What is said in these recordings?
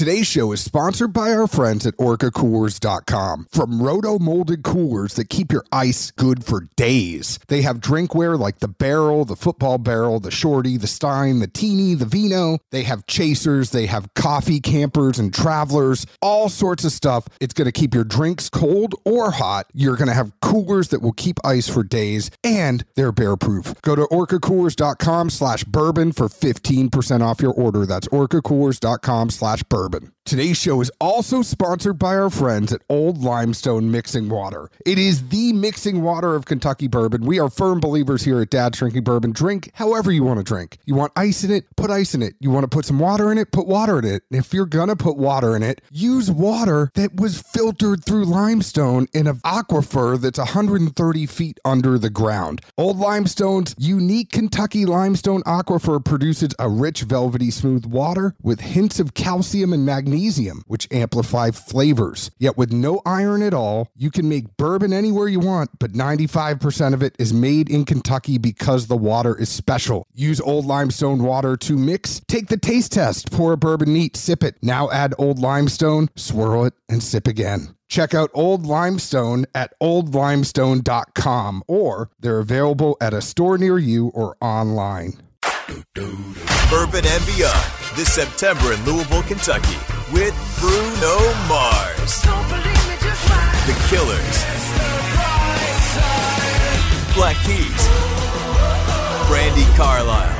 Today's show is sponsored by our friends at OrcaCoolers.com. From roto molded coolers that keep your ice good for days. They have drinkware like the barrel, the football barrel, the shorty, the stein, the teeny, the vino. They have chasers, they have coffee campers and travelers, all sorts of stuff. It's going to keep your drinks cold or hot. You're going to have coolers that will keep ice for days, and they're bear proof. Go to OrcaCoolers.com slash bourbon for 15% off your order. That's OrcaCoolers.com slash bourbon. Today's show is also sponsored by our friends at Old Limestone Mixing Water. It is the mixing water of Kentucky bourbon. We are firm believers here at Dad's Drinking Bourbon. Drink however you want to drink. You want ice in it? Put ice in it. You want to put some water in it? Put water in it. If you're going to put water in it, use water that was filtered through limestone in an aquifer that's 130 feet under the ground. Old Limestone's unique Kentucky limestone aquifer produces a rich, velvety, smooth water with hints of calcium and magnesium, which amplify flavors. Yet with no iron at all, you can make bourbon anywhere you want, but 95% of it is made in Kentucky because the water is special. Use Old Limestone water to mix. Take the taste test. Pour a bourbon neat, sip it. Now add Old Limestone, swirl it, and sip again. Check out Old Limestone at oldlimestone.com or they're available at a store near you or online. Bourbon and this September in Louisville, Kentucky with Bruno Mars, The Killers, Black Keys, Brandi Carlile,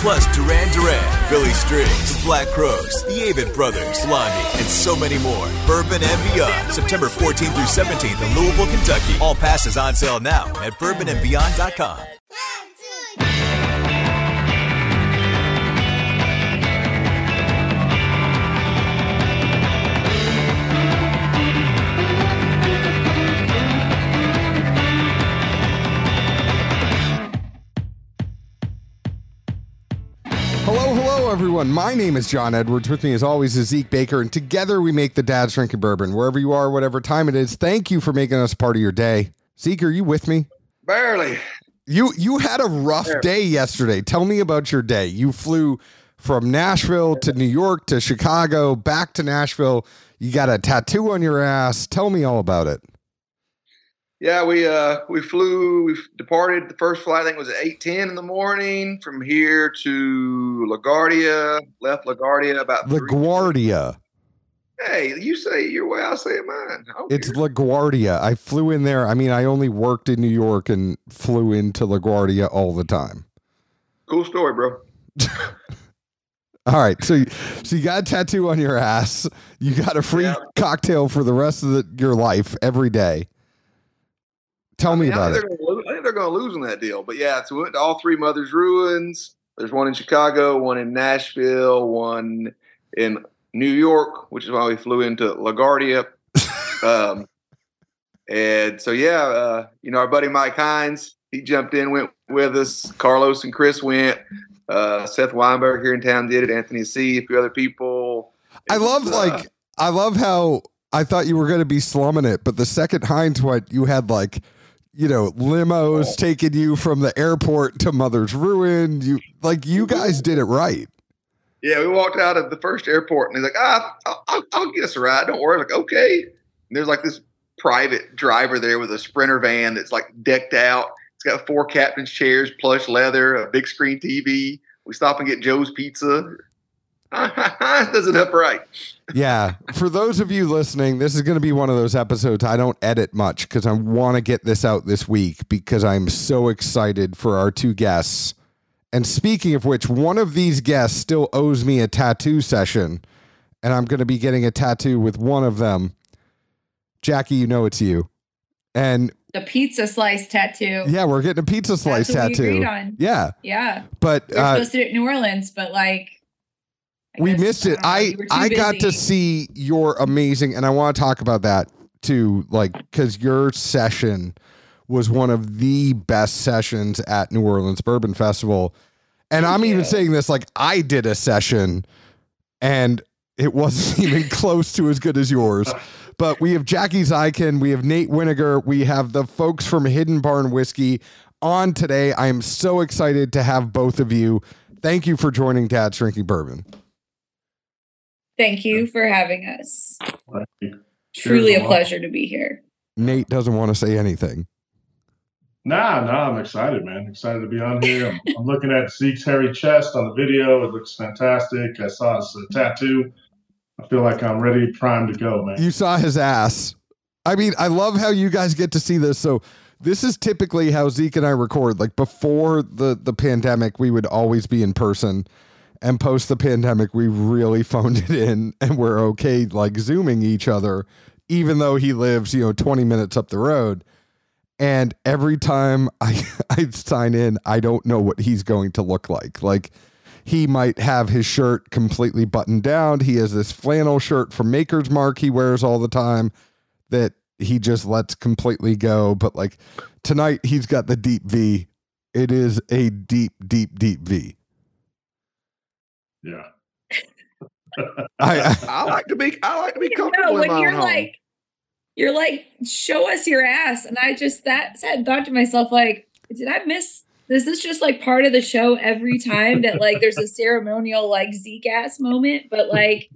plus Duran Duran, Billy Strings, The Black Crowes, The Avett Brothers, Blondie, and so many more. Bourbon and Beyond, September 14th through 17th in Louisville, Kentucky. All passes on sale now at bourbonandbeyond.com. Hello, hello, everyone. My name is John Edwards. With me, as always, is Zeke Baker, and together we make the Dad's Drinking Bourbon. Wherever you are, whatever time it is, thank you for making us part of your day. Zeke, are you with me? Barely. You you had a rough Sure. day yesterday. Tell me about your day. You flew from Nashville to New York to Chicago, back to Nashville. You got a tattoo on your ass. Tell me all about it. Yeah, we uh we flew. We departed. The first flight I think was at eight ten in the morning from here to LaGuardia. Left LaGuardia about LaGuardia. Hey, you say it your way. I'll say it mine. It's care. LaGuardia. I flew in there. I mean, I only worked in New York and flew into LaGuardia all the time. cool story, bro. All right, so you- so you got a tattoo on your ass. You got a free Yeah. cocktail for the rest of the, your life every day. Tell I me mean, I about think it. they're gonna lose- I think they're going to lose on that deal. But yeah, so we went to all three Mothers Ruins. There's one in Chicago, one in Nashville, one in New York, which is why we flew into LaGuardia. um, and so yeah, uh, you know, our buddy Mike Hines, he jumped in, went with us. Carlos and Chris went. Uh, Seth Weinberg here in town did it. Anthony C, a few other people. I love was, uh, like I love how I thought you were going to be slumming it, but the second Heinz went, you had like you know limos Oh. taking you from the airport to Mother's Ruin. You like you guys did it right. Yeah, we walked out of the first airport, and he's like, "Ah, I'll, I'll, I'll get us a ride. Don't worry." I'm like, okay. And there's like this private driver there with a sprinter van that's like decked out. It's got four captain's chairs, plush leather, a big screen TV. We stop and get Joe's Pizza. Does it up right? Yeah. For those of you listening, this is going to be one of those episodes I don't edit much because I want to get this out this week because I'm so excited for our two guests. And speaking of which, one of these guests still owes me a tattoo session, and I'm going to be getting a tattoo with one of them. Jackie, you know it's you. And the pizza slice tattoo. yeah, we're getting a pizza slice That's what we tattoo. agreed on. Yeah. Yeah. But We were uh, supposed to do it in New Orleans, but like I we guess, missed it. I you I got to see your amazing, and I want to talk about that too, like because your session was one of the best sessions at New Orleans Bourbon Festival, and I'm even saying this like I did a session, and it wasn't even close to as good as yours. But we have Jackie Zykan, we have Nate Winegar, we have the folks from Hidden Barn Whiskey on today. I am so excited to have both of you. Thank you for joining Dad's Drinking Bourbon. Thank you for having us. Truly a pleasure to be here. Nate doesn't want to say anything. Nah, nah, I'm excited, man. Excited to be on here. I'm, I'm looking at Zeke's hairy chest on the video. It looks fantastic. I saw his uh, tattoo. I feel like I'm ready, primed to go, man. You saw his ass. I mean, I love how you guys get to see this. So this is typically how Zeke and I record. Like before the the pandemic, we would always be in person. And post the pandemic, we really phoned it in and we're okay like zooming each other, even though he lives, you know, 20 minutes up the road. And every time I, I sign in, I don't know what he's going to look like. Like he might have his shirt completely buttoned down. He has this flannel shirt from Maker's Mark he wears all the time that he just lets completely go. But like tonight, he's got the deep V. It is a deep, deep, deep V. yeah. I, I I like to be. I like to be No, comfortable in when my you're own home. like, you're like, show us your ass, and I just that said thought to myself like, did I miss? This is this just like part of the show every time that like there's a ceremonial like Zeke ass moment? But like,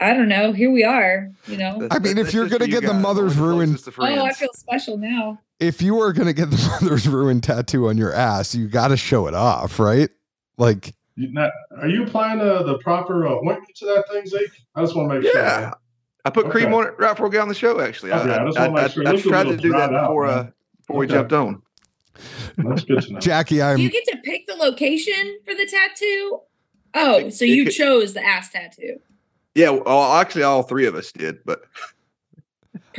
I don't know. Here we are. You know. I mean, if you're gonna you get the mother's We're ruin- Oh, I feel special now. if you are gonna get the mother's ruin tattoo on your ass, you got to show it off, right? Like, You not, are you applying uh, the proper uh, ointment to that thing, Zeke? I just want to make sure. Yeah. I put cream Okay. on it right before we got on the show. Actually, Okay, I I, just I, wanna I, make sure. It I looks tried to do that dried out, before uh, man. before we jumped on. That's good to know. Jackie, I'm you get to pick the location for the tattoo? Oh, It- so you could- chose the ass tattoo. Yeah, well, actually, all three of us did, but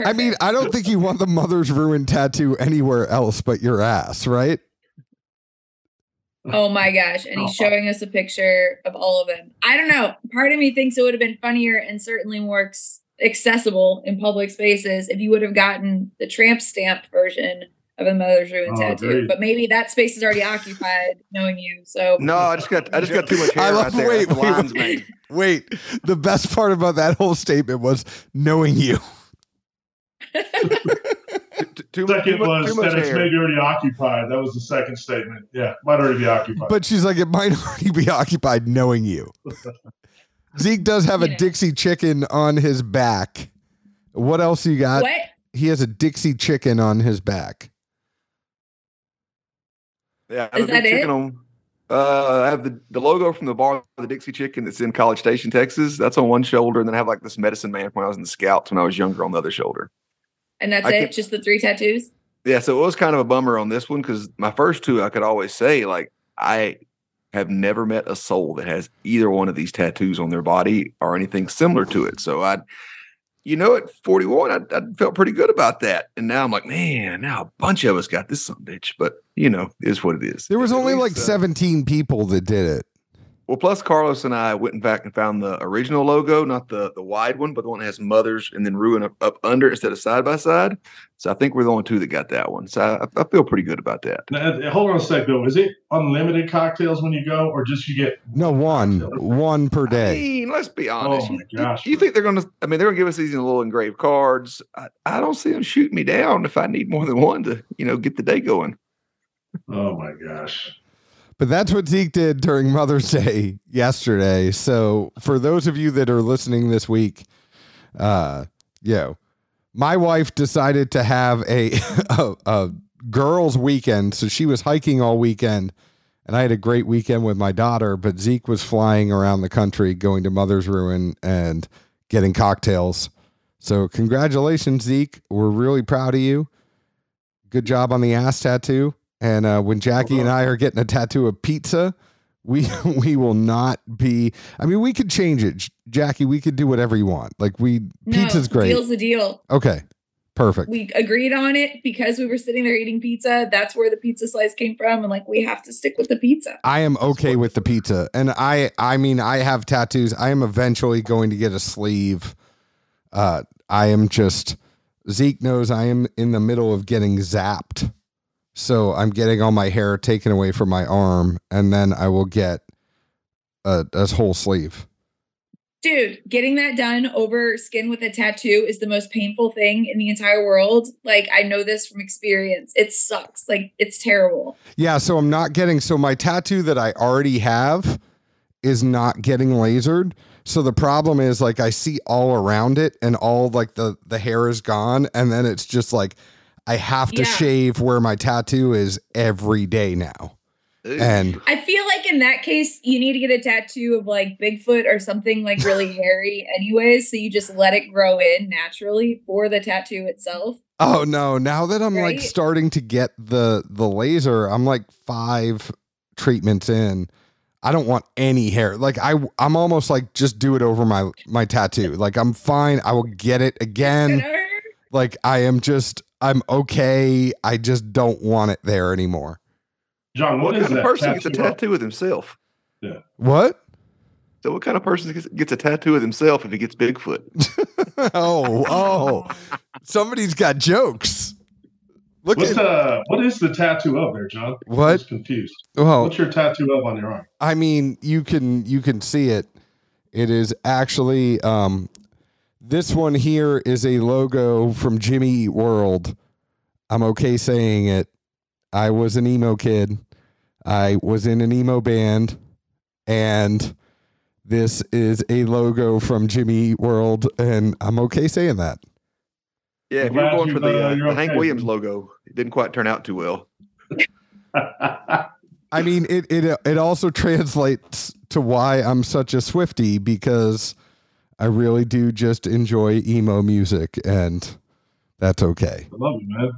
I mean, I don't think you want the mother's ruin tattoo anywhere else but your ass, right? Oh my gosh. And he's showing us a picture of all of them. I don't know. Part of me thinks it would have been funnier and certainly more accessible in public spaces if you would have gotten the tramp stamp version of the Mother's Ruin Oh, tattoo. agreed. But maybe that space is already occupied, knowing you. So no, I just got I just got too much I hair love- right there. wait, the wait, lion's wait. Wait, the best part about that whole statement was knowing you. Too, too, Second too, was too much that it's hair. maybe already occupied. That was the second statement. Yeah, might already be occupied. But she's like, it might already be occupied knowing you. Zeke does have a You. Dixie chicken on his back. What else you got? what? He has a Dixie chicken on his back. Yeah, I have Is a that it? on. Uh, I have the, the logo from the bar, the Dixie Chicken that's in College Station, Texas. That's on one shoulder, and then I have like this medicine man from when I was in the Scouts when I was younger on the other shoulder. And that's I it? can- Just the three tattoos? Yeah, so it was kind of a bummer on this one because my first two, I could always say like I have never met a soul that has either one of these tattoos on their body or anything similar to it. So I, you know, at 41, I, I felt pretty good about that, and now I'm like, man, now a bunch of us got this son of a bitch, but you know, it is what it is. There was At only like uh, 17 people that did it. Well, plus Carlos and I went back and found the original logo, not the the wide one, but the one that has mothers and then ruin up, up under instead of side by side. So I think we're the only two that got that one. So I, I feel pretty good about that. Now, uh, hold on a sec, though. Is it unlimited cocktails when you go, or just you get? No, one, one per day? I day. mean, let's be honest. Oh my You- you- gosh, you, bro. think they're gonna? I mean, they're gonna give us these little engraved cards. I, I don't see them shooting me down if I need more than one to, you know, get the day going. Oh my gosh. But that's what Zeke did during Mother's Day yesterday. So for those of you that are listening this week, uh, yo, my wife decided to have a, a a girls' weekend. So she was hiking all weekend, and I had a great weekend with my daughter. But Zeke was flying around the country, going to Mother's Ruin and getting cocktails. So congratulations, Zeke. We're really proud of you. Good job on the ass tattoo. And uh, when Jackie and I are getting a tattoo of pizza, we we will not be. I mean, we could change it, Jackie. We could do whatever you want. Like we, No, pizza's great. Deal's the deal. Okay, perfect. We agreed on it because we were sitting there eating pizza. That's where the pizza slice came from. And like, we have to stick with the pizza. I am okay with the pizza, and I I mean I have tattoos. I am eventually going to get a sleeve. Uh, I am just Zeke knows I am in the middle of getting zapped, so I'm getting all my hair taken away from my arm, and then I will get a, a whole sleeve. Dude, getting that done over skin with a tattoo is the most painful thing in the entire world. Like, I know this from experience. It sucks. Like, it's terrible. Yeah, so I'm not getting so my tattoo that I already have is not getting lasered. So the problem is like I see all around it and all like the the hair is gone and then it's just like I have to Yeah. shave where my tattoo is every day now. And I feel like in that case, you need to get a tattoo of like Bigfoot or something like really hairy, anyways. So you just let it grow in naturally for the tattoo itself. oh no, now that I'm like starting to get the the laser, I'm like 5 treatments in. I don't want any hair. Like I I'm almost like just do it over my my tattoo. Like I'm fine. I will get it again. It's gonna hurt. Like I am just I'm okay. I just don't want it there anymore. John, what what is kind of that person gets a tattoo of? tattoo with himself? What? So what kind of person gets- gets a tattoo of himself if he gets Bigfoot? oh, oh. Somebody's got jokes. Look What's at uh what is the tattoo of there, John? I'm what? just confused. Well, What's your tattoo of on your arm? I mean, you can you can see it. It is actually um this one here is a logo from Jimmy Eat World. I'm okay saying it. I was an emo kid. I was in an emo band and this is a logo from Jimmy Eat World and I'm okay saying that. Yeah, if I'm you were going you, for the, uh, uh, you're Hank. Williams logo, it didn't quite turn out too well. I mean, it it it also translates to why I'm such a Swifty because I really do just enjoy emo music, and that's okay. I love it, man.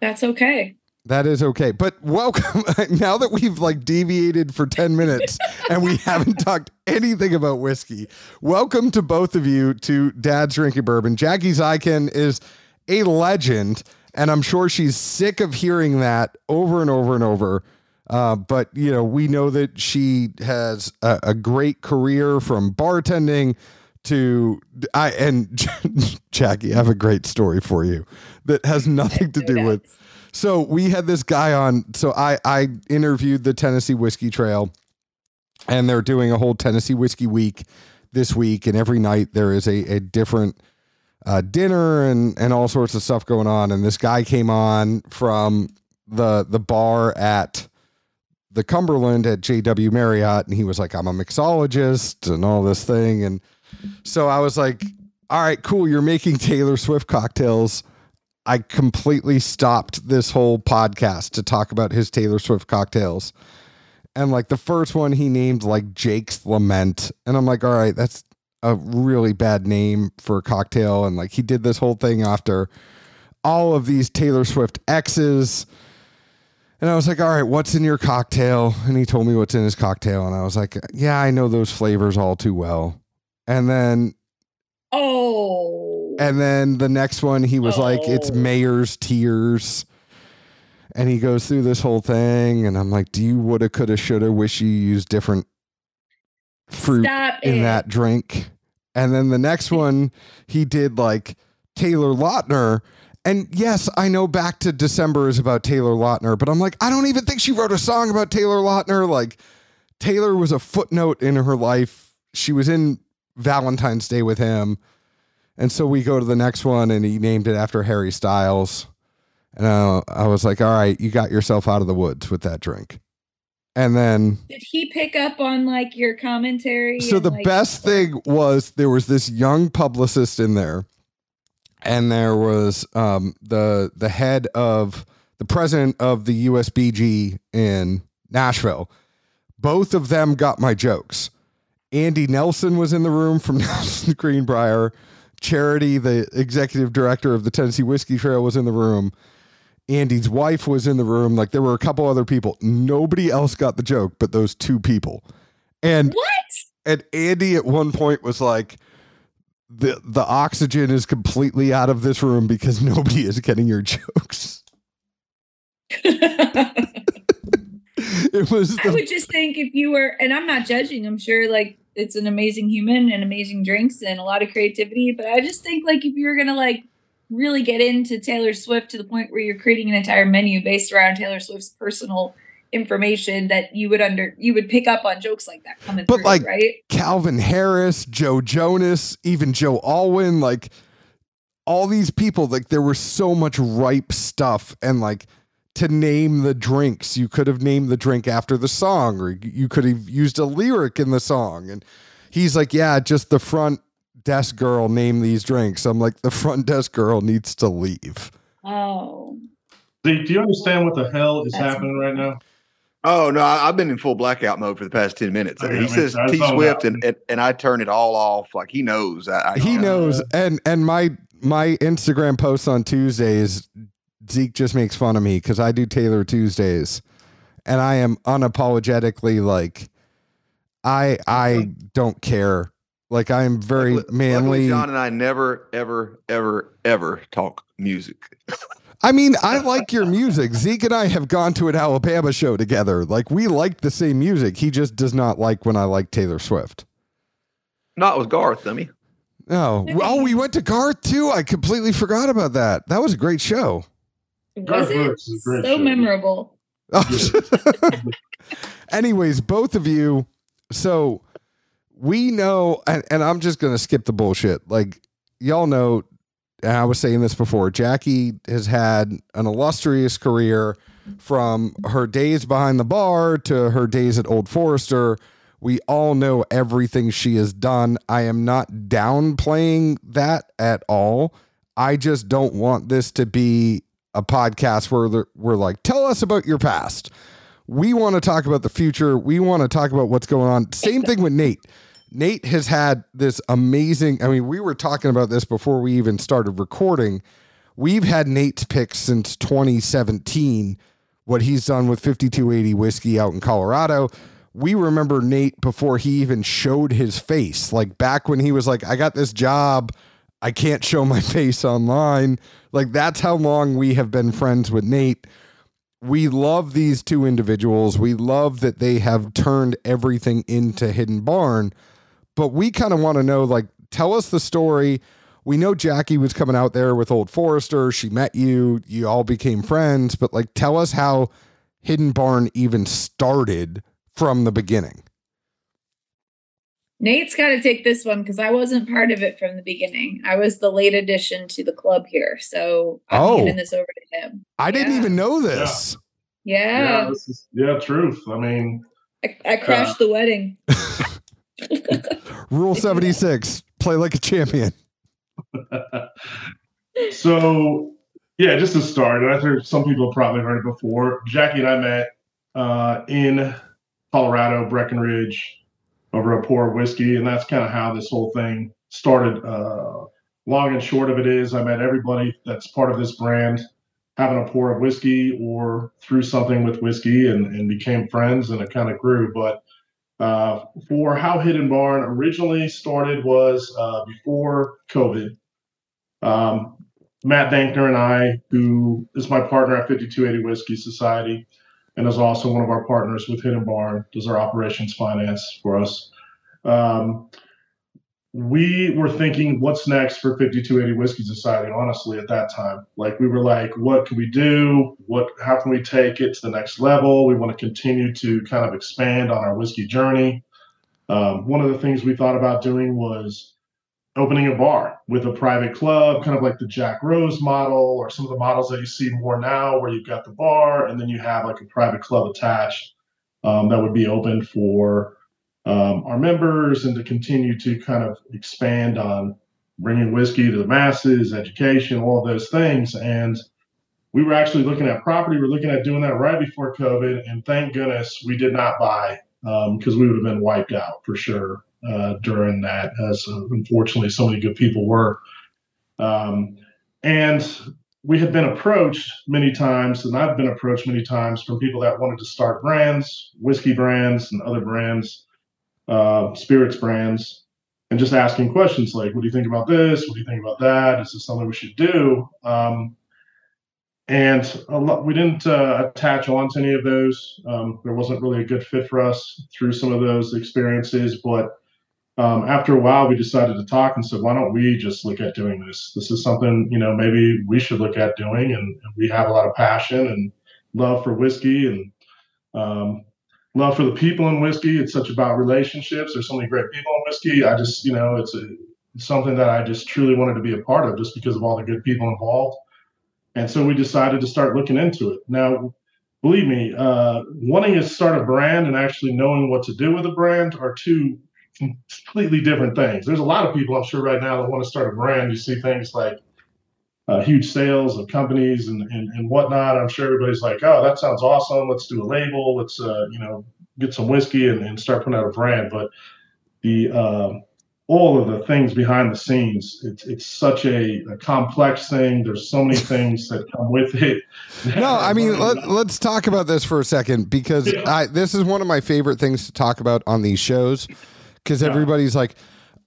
That's okay. That is okay. But welcome. now that we've like deviated for ten minutes and we haven't talked anything about whiskey, welcome to both of you to Dad's Drinking Bourbon. Jackie Zykan is a legend, and I'm sure she's sick of hearing that over and over and over. Uh, but you know, we know that she has a, a great career from bartending to I and Jackie. I have a great story for you that has nothing to do with. So we had this guy on. So I I interviewed the Tennessee Whiskey Trail, and they're doing a whole Tennessee Whiskey Week this week, and every night there is a a different uh, dinner and and all sorts of stuff going on. And this guy came on from the the bar at the Cumberland at JW Marriott, and he was like, "I'm a mixologist and all this thing." And so I was like, "All right, cool. You're making Taylor Swift cocktails." I completely stopped this whole podcast to talk about his Taylor Swift cocktails. And like the first one he named like Jake's Lament. And I'm like, all right, that's a really bad name for a cocktail. And like he did this whole thing after all of these Taylor Swift exes. And I was like, all right, what's in your cocktail? And he told me what's in his cocktail. And I was like, yeah, I know those flavors all too well. And then Oh. and then the next one, he was like, it's Oh. Mayer's Tears. And he goes through this whole thing. And I'm like, do you woulda, coulda, shoulda, wish you used different fruit Stop in it. that drink? And then the next one, he did like Taylor Lautner. And yes, I know Back to December is about Taylor Lautner, but I'm like, I don't even think she wrote a song about Taylor Lautner. Like, Taylor was a footnote in her life. She was in Valentine's Day with him. And so we go to the next one, and he named it after Harry Styles. And uh, I was like, all right, you got yourself out of the woods with that drink. And then, Did he pick up on like your commentary? so the like- best thing was there was this young publicist in there, and there was um, the the head of the president of the USBG in Nashville. Both of them got my jokes. Andy Nelson was in the room from Nelson Greenbrier. Charity, the executive director of the Tennessee Whiskey Trail, was in the room. Andy's wife was in the room. Like there were a couple other people. Nobody else got the joke, but those two people. And What? and Andy at one point was like, the the oxygen is completely out of this room because nobody is getting your jokes. It was I would just think if you were, and I'm not judging, I'm sure like it's an amazing human and amazing drinks and a lot of creativity, but I just think like if you're gonna like really get into Taylor Swift to the point where you're creating an entire menu based around Taylor Swift's personal information that you would under you would pick up on jokes like that coming But, through, like, right? Calvin Harris, Joe Jonas, even Joe Alwyn, like all these people, like there was so much ripe stuff and like to name the drinks. You could have named the drink after the song, or you could have used a lyric in the song. And he's like, Yeah, just the front desk girl named these drinks. I'm like, The front desk girl needs to leave. Oh. Do, do you understand what the hell is That's happening right now? Oh no, I, I've been in full blackout mode for the past ten minutes. Okay, he man, says T Swift, and, and and I turn it all off. Like he knows. I, I He knows. And and my my Instagram posts on Tuesdays, Zeke just makes fun of me because I do Taylor Tuesdays. And I am unapologetically like I I don't care. Like I am very manly. John and I never, ever, ever, ever talk music. I mean, I like your music. Zeke and I have gone to an Alabama show together. Like we like the same music. He just does not like when I like Taylor Swift. Not with Garth, I mean. Oh, oh, we went to Garth too. I completely forgot about that. That was a great show. Was it Brooks is a great so show. memorable? Oh, Anyways, both of you. So we know, and, and I'm just going to skip the bullshit. Like, y'all know, and I was saying this before, Jackie has had an illustrious career from her days behind the bar to her days at Old Forester. We all know everything she has done. I am not downplaying that at all. I just don't want this to be a podcast where we're like, tell us about your past. We want to talk about the future. We want to talk about what's going on. Same thing with Nate. Nate has had this amazing. I mean, we were talking about this before we even started recording. We've had Nate's picks since 2017, what he's done with 5280 whiskey out in Colorado. We remember Nate before he even showed his face, like back when he was like, I got this job. I can't show my face online. Like, that's how long we have been friends with Nate we love these two individuals. We love that they have turned everything into Hidden Barn, but we kind of want to know like, tell us the story. We know Jackie was coming out there with Old Forester. She met you, you all became friends, but like, tell us how Hidden Barn even started from the beginning. Nate's got to take this one because I wasn't part of it from the beginning. I was the late addition to the club here, so I'm Oh. handing this over to him. I didn't even know this. Yeah, this is, yeah, truth. I mean, I, I crashed the wedding. Rule 76 play like a champion. so yeah, just to start, and I think some people have probably heard it before. Jackie and I met uh, in Colorado, Breckenridge, over a pour of whiskey, and that's kind of how this whole thing started. Uh, long and short of it is, I met everybody that's part of this brand having a pour of whiskey or through something with whiskey, and, and became friends, and it kind of grew. But uh, for how Hidden Barn originally started was uh, before COVID. Um, Matt Dankner and I, who is my partner at 5280 Whiskey Society, and is also one of our partners with Hidden Barn, does our operations finance for us. Um, we were thinking, what's next for 5280 Whiskey Society? Honestly, at that time, like we were like, what can we do? What, how can we take it to the next level? We want to continue to kind of expand on our whiskey journey. Um, one of the things we thought about doing was opening a bar with a private club, kind of like the Jack Rose model or some of the models that you see more now, where you've got the bar and then you have like a private club attached um, that would be open for um, our members and to continue to kind of expand on bringing whiskey to the masses, education, all those things. And we were actually looking at property. We are looking at doing that right before COVID, and thank goodness we did not buy because we would have been wiped out for sure uh, during that, as uh, unfortunately so many good people were. Um, and we had been approached many times, and I've been approached many times from people that wanted to start brands, whiskey brands, and other brands, uh, spirits brands, and just asking questions like, "What do you think about this? What do you think about that? Is this something we should do?" Um, and lot, we didn't uh, attach on to any of those. Um, there wasn't really a good fit for us through some of those experiences. But um, after a while, we decided to talk and said, why don't we just look at doing this? This is something, you know, maybe we should look at doing. And, we have a lot of passion and love for whiskey and um, love for the people in whiskey. It's such about relationships. There's so many great people in whiskey. I just, you know, it's, a, it's something that I just truly wanted to be a part of just because of all the good people involved And so we decided to start looking into it. Now, believe me, uh, wanting to start a brand and actually knowing what to do with a brand are two completely different things. There's a lot of people I'm sure right now that want to start a brand. You see things like uh, huge sales of companies and, and, and whatnot. I'm sure everybody's like, oh, that sounds awesome. Let's do a label. Let's, uh, you know, get some whiskey and, and start putting out a brand. But the, um, all of the things behind the scenes. It's it's such a, a, complex thing. There's so many things that come with it. No, I mean let, us talk about this for a second because yeah. I, this is one of my favorite things to talk about on these shows because yeah. everybody's like,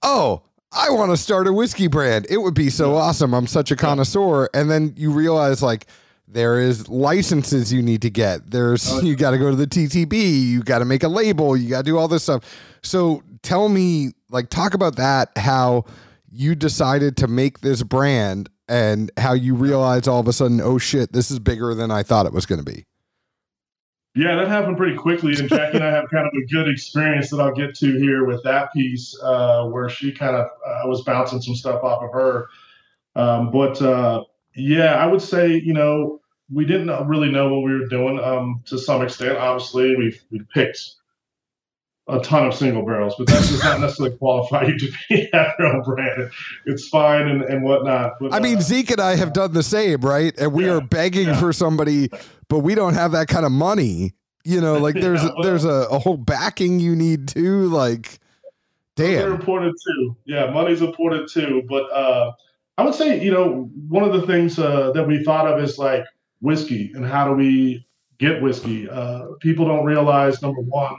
"Oh, I want to start a whiskey brand. It would be so yeah. awesome. I'm such a connoisseur." And then you realize like there is licenses you need to get. There's oh, you got to go to the TTB, you got to make a label, you got to do all this stuff. So tell me, like, talk about that. How you decided to make this brand and how you realized all of a sudden, oh shit, this is bigger than I thought it was going to be. Yeah, that happened pretty quickly, and Jackie and I have kind of a good experience that I'll get to here with that piece, uh, where she kind of uh, was bouncing some stuff off of her. Um, but uh, yeah, I would say you know we didn't really know what we were doing um, to some extent. Obviously, we've we picked a ton of single barrels, but that does not necessarily qualify you to be own brand. It's fine and, and whatnot. But, I mean, uh, Zeke and I have done the same, right? And we yeah, are begging yeah. for somebody, but we don't have that kind of money. You know, like there's yeah, well, there's a, a, whole backing you need too. Like, damn, they're important too. Yeah, money's important too. But uh, I would say, you know, one of the things uh, that we thought of is like whiskey and how do we get whiskey. Uh, people don't realize number one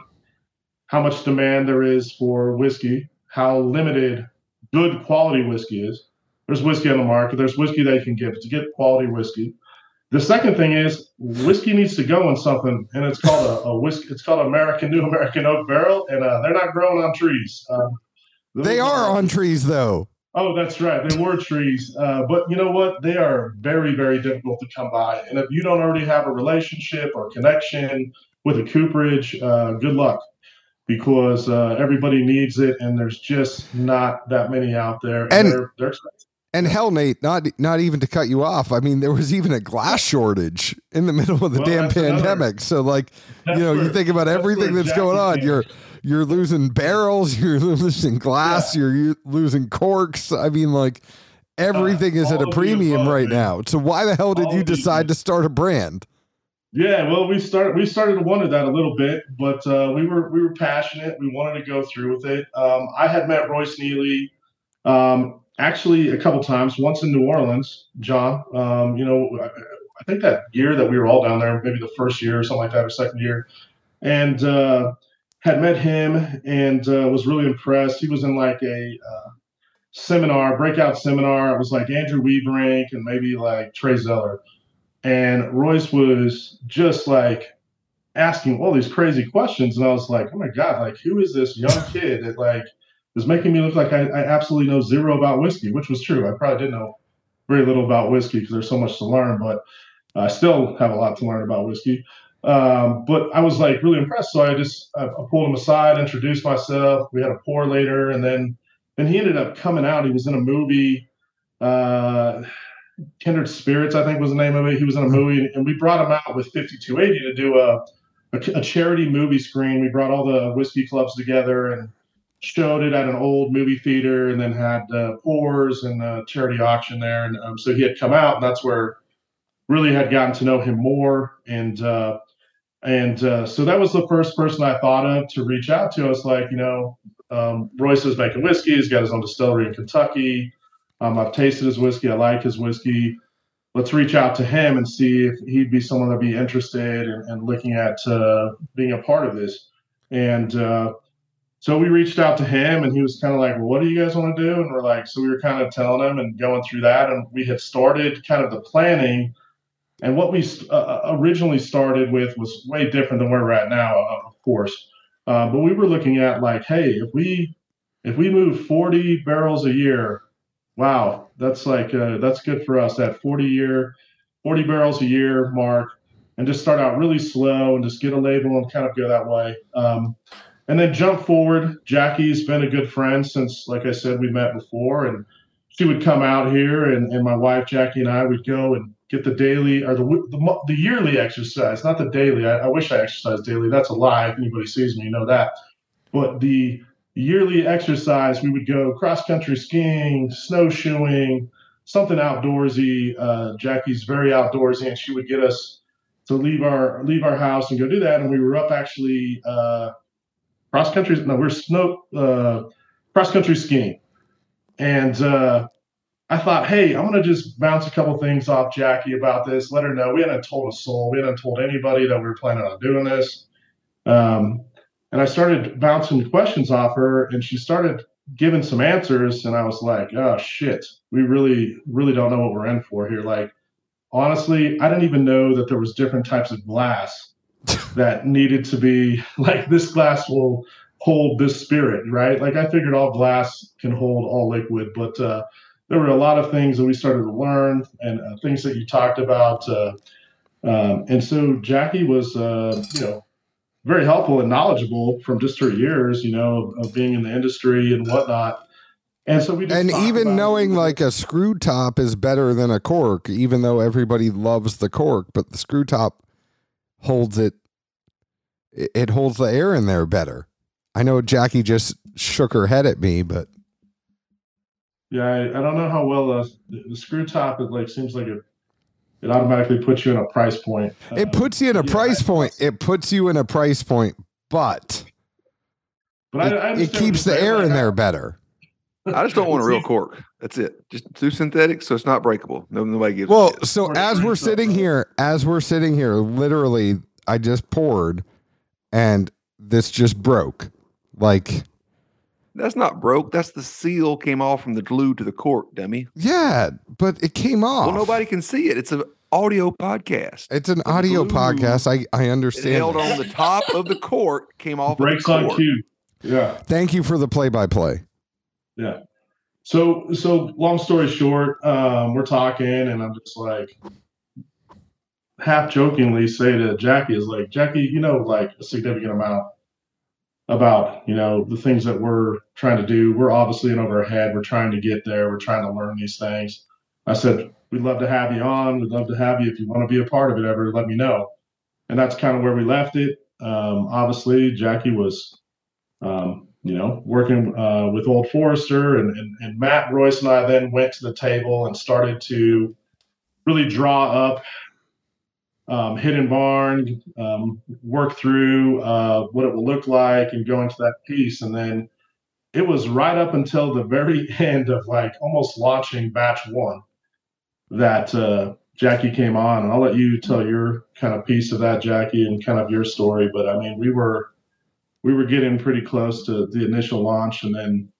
how much demand there is for whiskey, how limited good quality whiskey is. There's whiskey on the market. There's whiskey that you can get to get quality whiskey. The second thing is whiskey needs to go in something, and it's called a, a whiskey. It's called American New American Oak Barrel, and uh, they're not growing on trees. Uh, they are on trees, though. Oh, that's right. They were trees, uh, but you know what? They are very, very difficult to come by. And if you don't already have a relationship or connection with a cooperage, uh, good luck because uh, everybody needs it, and there's just not that many out there, and, and they're, they're expensive. And hell, Nate, not not even to cut you off. I mean, there was even a glass shortage in the middle of the well, damn pandemic. Another, so, like, you know, where, you think about everything that's, that's going on. You're you're losing barrels, you're losing glass, yeah. you're losing corks. I mean, like, everything uh, is at a premium right now. So, why the hell did all you decide to start a brand? Yeah, well, we started we started to wonder that a little bit, but uh, we were we were passionate. We wanted to go through with it. Um, I had met Royce Neeley um, actually a couple times. Once in New Orleans, John. Um, you know, I, I, think that year that we were all down there, maybe the first year or something like that, or second year, and uh, had met him and uh, was really impressed. He was in like a uh, seminar, breakout seminar. It was like Andrew Weberink and maybe like Trey Zoeller and Royce was just like asking all these crazy questions. And I was like, oh my God, like, who is this young kid that like is making me look like I, I absolutely know zero about whiskey, which was true. I probably did know very little about whiskey because there's so much to learn, but I still have a lot to learn about whiskey. Um, but I was like really impressed. So I just I, I pulled him aside, introduced myself. We had a pour later, and then and he ended up coming out. He was in a movie. Uh, Kindred Spirits, I think was the name of it. He was in a movie, and we brought him out with 5280 to do a, a, a charity movie screen. We brought all the whiskey clubs together and showed it at an old movie theater, and then had uh, pours and a charity auction there. And um, so he had come out, and that's where really had gotten to know him more. And uh, and uh, so that was the first person I thought of to reach out to. I was like, you know, um, Royce is making whiskey. He's got his own distillery in Kentucky. Um, I've tasted his whiskey. I like his whiskey. Let's reach out to him and see if he'd be someone that'd be interested in, in looking at uh, being a part of this. And uh, so we reached out to him, and he was kind of like, well, "What do you guys want to do?" And we're like, so we were kind of telling him and going through that, and we had started kind of the planning. And what we uh, uh originally started with was way different than where we're at now, uh, of course. Uh, but we were looking at like, hey, if we if we move 40 barrels a year wow, that's like uh, that's good for us. That 40 year, 40 barrels a year mark, and just start out really slow and just get a label and kind of go that way. Um, and then jump forward. Jackie's been a good friend since, like I said, we met before, and she would come out here, and, and my wife Jackie and I would go and get the daily or the the, the yearly exercise, not the daily. I, I wish I exercised daily. That's a lie. If anybody sees me, you know that. But the yearly exercise, we would go cross country skiing, snowshoeing, something outdoorsy. Uh, Jackie's very outdoorsy, and she would get us to leave our leave our house and go do that. And we were up actually uh, cross country. No, we're snow uh, cross country skiing, and uh, I thought, hey, I'm gonna just bounce a couple things off Jackie about this. Let her know we hadn't told a soul, we hadn't told anybody that we were planning on doing this. Um, and I started bouncing questions off her, and she started giving some answers, and I was like, oh shit, we really, really don't know what we're in for here. Like, honestly, I didn't even know that there was different types of glass that needed to be like this glass will hold this spirit, right? Like I figured all glass can hold all liquid, but uh, there were a lot of things that we started to learn and uh, things that you talked about. Uh, um, and so Jackie was, uh, you know, very helpful and knowledgeable from just her years, you know, of, being in the industry and whatnot. And so we and even knowing like a screw top is better than a cork, even though everybody loves the cork, but the screw top holds it. It holds the air in there better. I know Jackie just shook her head at me, but yeah, I, I don't know how well uh, the, the screw top it like seems like it it automatically puts you in a price point. It um, puts you in a yeah, price point. It puts you in a price point, but but it, I, I it keeps the air like in there better. I just don't want a real cork. That's it. Just do synthetic, so it's not breakable. No, nobody gives. Well, so as we're sitting here, as we're sitting here, literally, I just poured, and this just broke. Like that's not broke. That's the seal came off from the glue to the cork, dummy. Yeah, but it came off. Well, nobody can see it. It's an audio podcast. It's an audio podcast. I I understand. It held on the top of the cork, came off. Breaks on cue. Yeah. Thank you for the play by play. Yeah. So so long story short, um, we're talking, and I'm just like half jokingly say to Jackie is like, Jackie, you know, like a significant amount about you know the things that we're trying to do. We're obviously in over our head. We're trying to get there. We're trying to learn these things. I said, we'd love to have you on. We'd love to have you if you want to be a part of it ever. Let me know. And that's kind of where we left it. Um, obviously, Jackie was um, you know, working uh, with Old Forester and, and, and, Matt Royce and I then went to the table and started to really draw up um, Hidden Barn, um, work through uh, what it will look like and go into that piece. And then it was right up until the very end of like almost launching batch one that uh, Jackie came on. And I'll let you tell your kind of piece of that, Jackie, and kind of your story. But I mean, we were we were getting pretty close to the initial launch, and then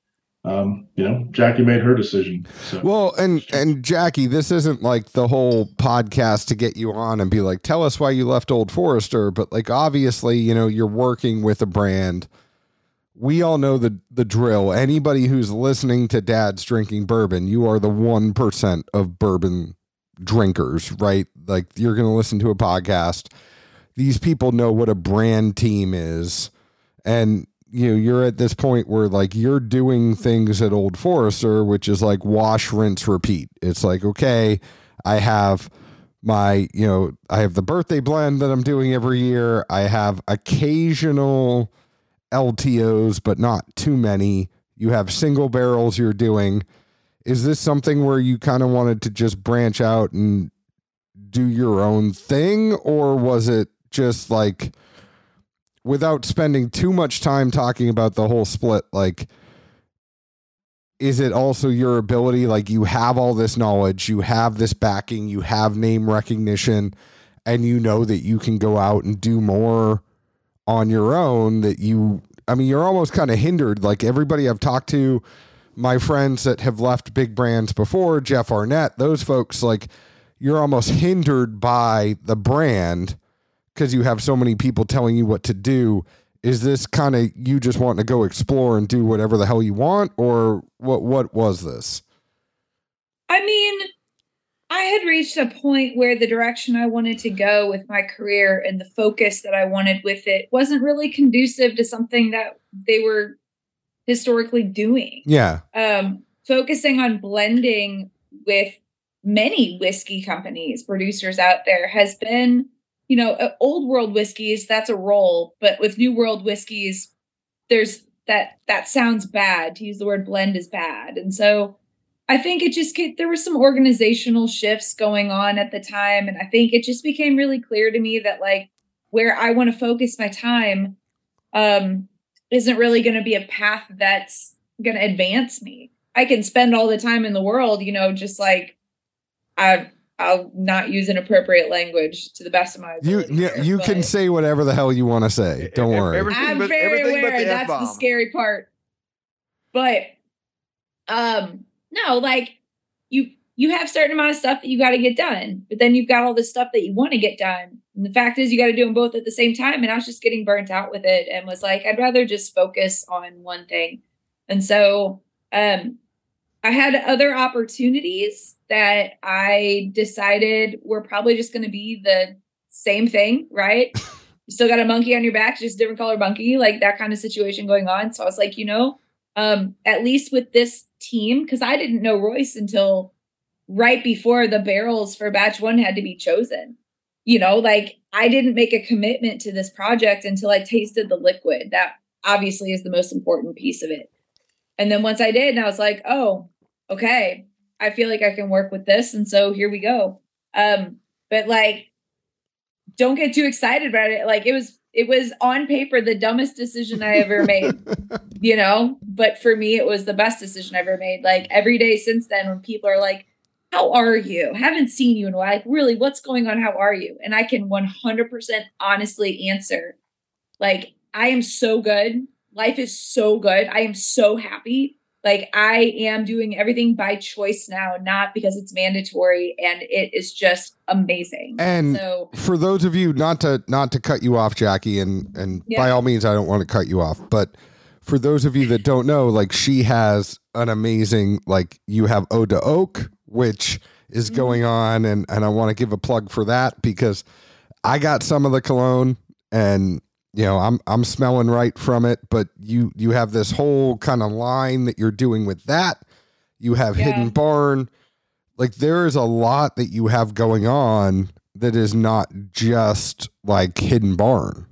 um, you know, Jackie made her decision. So. Well, and and Jackie, this isn't like the whole podcast to get you on and be like, tell us why you left Old Forester, but like obviously, you know, you're working with a brand. We all know the the drill. Anybody who's listening to Dad's drinking bourbon, you are the one percent of bourbon drinkers, right? Like you're going to listen to a podcast. These people know what a brand team is and you know you're at this point where like you're doing things at old forester which is like wash rinse repeat. It's like okay i have my you know i have the birthday blend that i'm doing every year. I have occasional ltos but not too many. You have single barrels you're doing. Is this something where you kind of wanted to just branch out and do your own thing or was it just like without spending too much time talking about the whole split, like, is it also your ability? Like, you have all this knowledge, you have this backing, you have name recognition, and you know that you can go out and do more on your own. That you, I mean, you're almost kind of hindered. Like, everybody I've talked to, my friends that have left big brands before, Jeff Arnett, those folks, like, you're almost hindered by the brand because you have so many people telling you what to do is this kind of you just wanting to go explore and do whatever the hell you want or what what was this? I mean i had reached a point where the direction i wanted to go with my career and the focus that i wanted with it wasn't really conducive to something that they were historically doing. Yeah. Um focusing on blending with many whiskey companies, producers out there has been, you know, uh, old world whiskeys, that's a role, but with new world whiskeys, there's that that sounds bad to use the word blend is bad. And so I think it just there were some organizational shifts going on at the time and I think it just became really clear to me that like where I want to focus my time um isn't really going to be a path that's going to advance me. I can spend all the time in the world, you know, just like I I'll not use inappropriate language to the best of my ability. You here, you can say whatever the hell you want to say. Don't worry. Everything I'm but- very aware the that's the F-bomb. scary part. But um no, like you you have certain amount of stuff that you got to get done, but then you've got all this stuff that you want to get done. And the fact is you got to do them both at the same time and I was just getting burnt out with it and was like I'd rather just focus on one thing. And so um I had other opportunities that I decided were probably just going to be the same thing, right? you still got a monkey on your back, just different color monkey, like that kind of situation going on. So I was like, you know, um, at least with this team, because I didn't know Royce until right before the barrels for batch one had to be chosen. You know, like I didn't make a commitment to this project until I tasted the liquid. That obviously is the most important piece of it. And then once I did, and I was like, oh, okay, I feel like I can work with this. And so here we go. Um, but like, don't get too excited about it. Like it was, it was on paper the dumbest decision I ever made, you know? But for me, it was the best decision I ever made. Like every day since then, when people are like, how are you? Haven't seen you in a while. Like, really, what's going on? How are you? And I can 100% honestly answer, like, I am so good. Life is so good. I am so happy. Like, I am doing everything by choice now, not because it's mandatory. And it is just amazing. And so, for those of you not to not to cut you off jackie and and by all means i don't want to cut you off but for those of you that don't know like she has an amazing like you have ode to oak which is Mhm. going on and and i want to give a plug for that because i got some of the cologne and you know i'm i'm smelling right from it but you you have this whole kind of line that you're doing with that you have Yeah. hidden barn like there is a lot that you have going on that is not just like hidden barn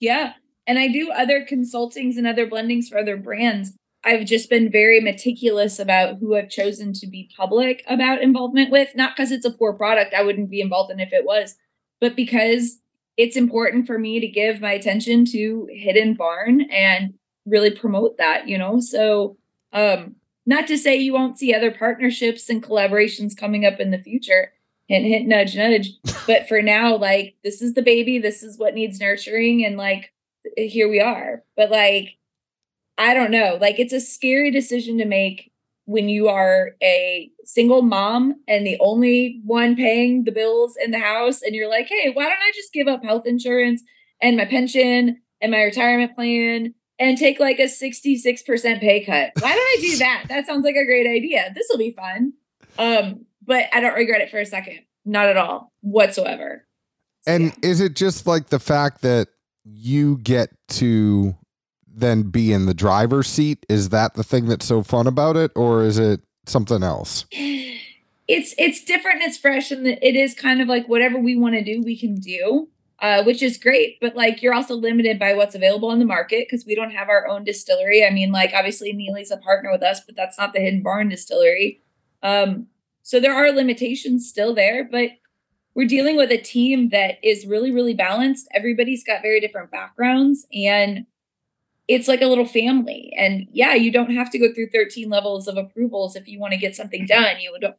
Yeah. And I do other consultings and other blendings for other brands. I've just been very meticulous about who I've chosen to be public about involvement with, not because it's a poor product. I wouldn't be involved in if it was, but because it's important for me to give my attention to Hidden Barn and really promote that, you know? So, um, not to say you won't see other partnerships and collaborations coming up in the future. Hint, hint, nudge, nudge but for now like this is the baby this is what needs nurturing and like here we are but like i don't know like it's a scary decision to make when you are a single mom and the only one paying the bills in the house and you're like hey why don't i just give up health insurance and my pension and my retirement plan and take like a 66% pay cut? Why don't i do that? That sounds like a great idea. This will be fun. Um but i don't regret it for a second. Not at all. Whatsoever. So, and yeah. is it just like the fact that you get to then be in the driver's seat? Is that the thing that's so fun about it or is it something else? It's it's different it's fresh and it is kind of like whatever we want to do we can do uh, which is great but like you're also limited by what's available on the market because we don't have our own distillery. I mean like obviously Neeley's a partner with us but that's not the hidden barn distillery. Um, so there are limitations still there but we're dealing with a team that is really really balanced. Everybody's got very different backgrounds and it's like a little family. And yeah you don't have to go through 13 levels of approvals if you want to get something done. You don't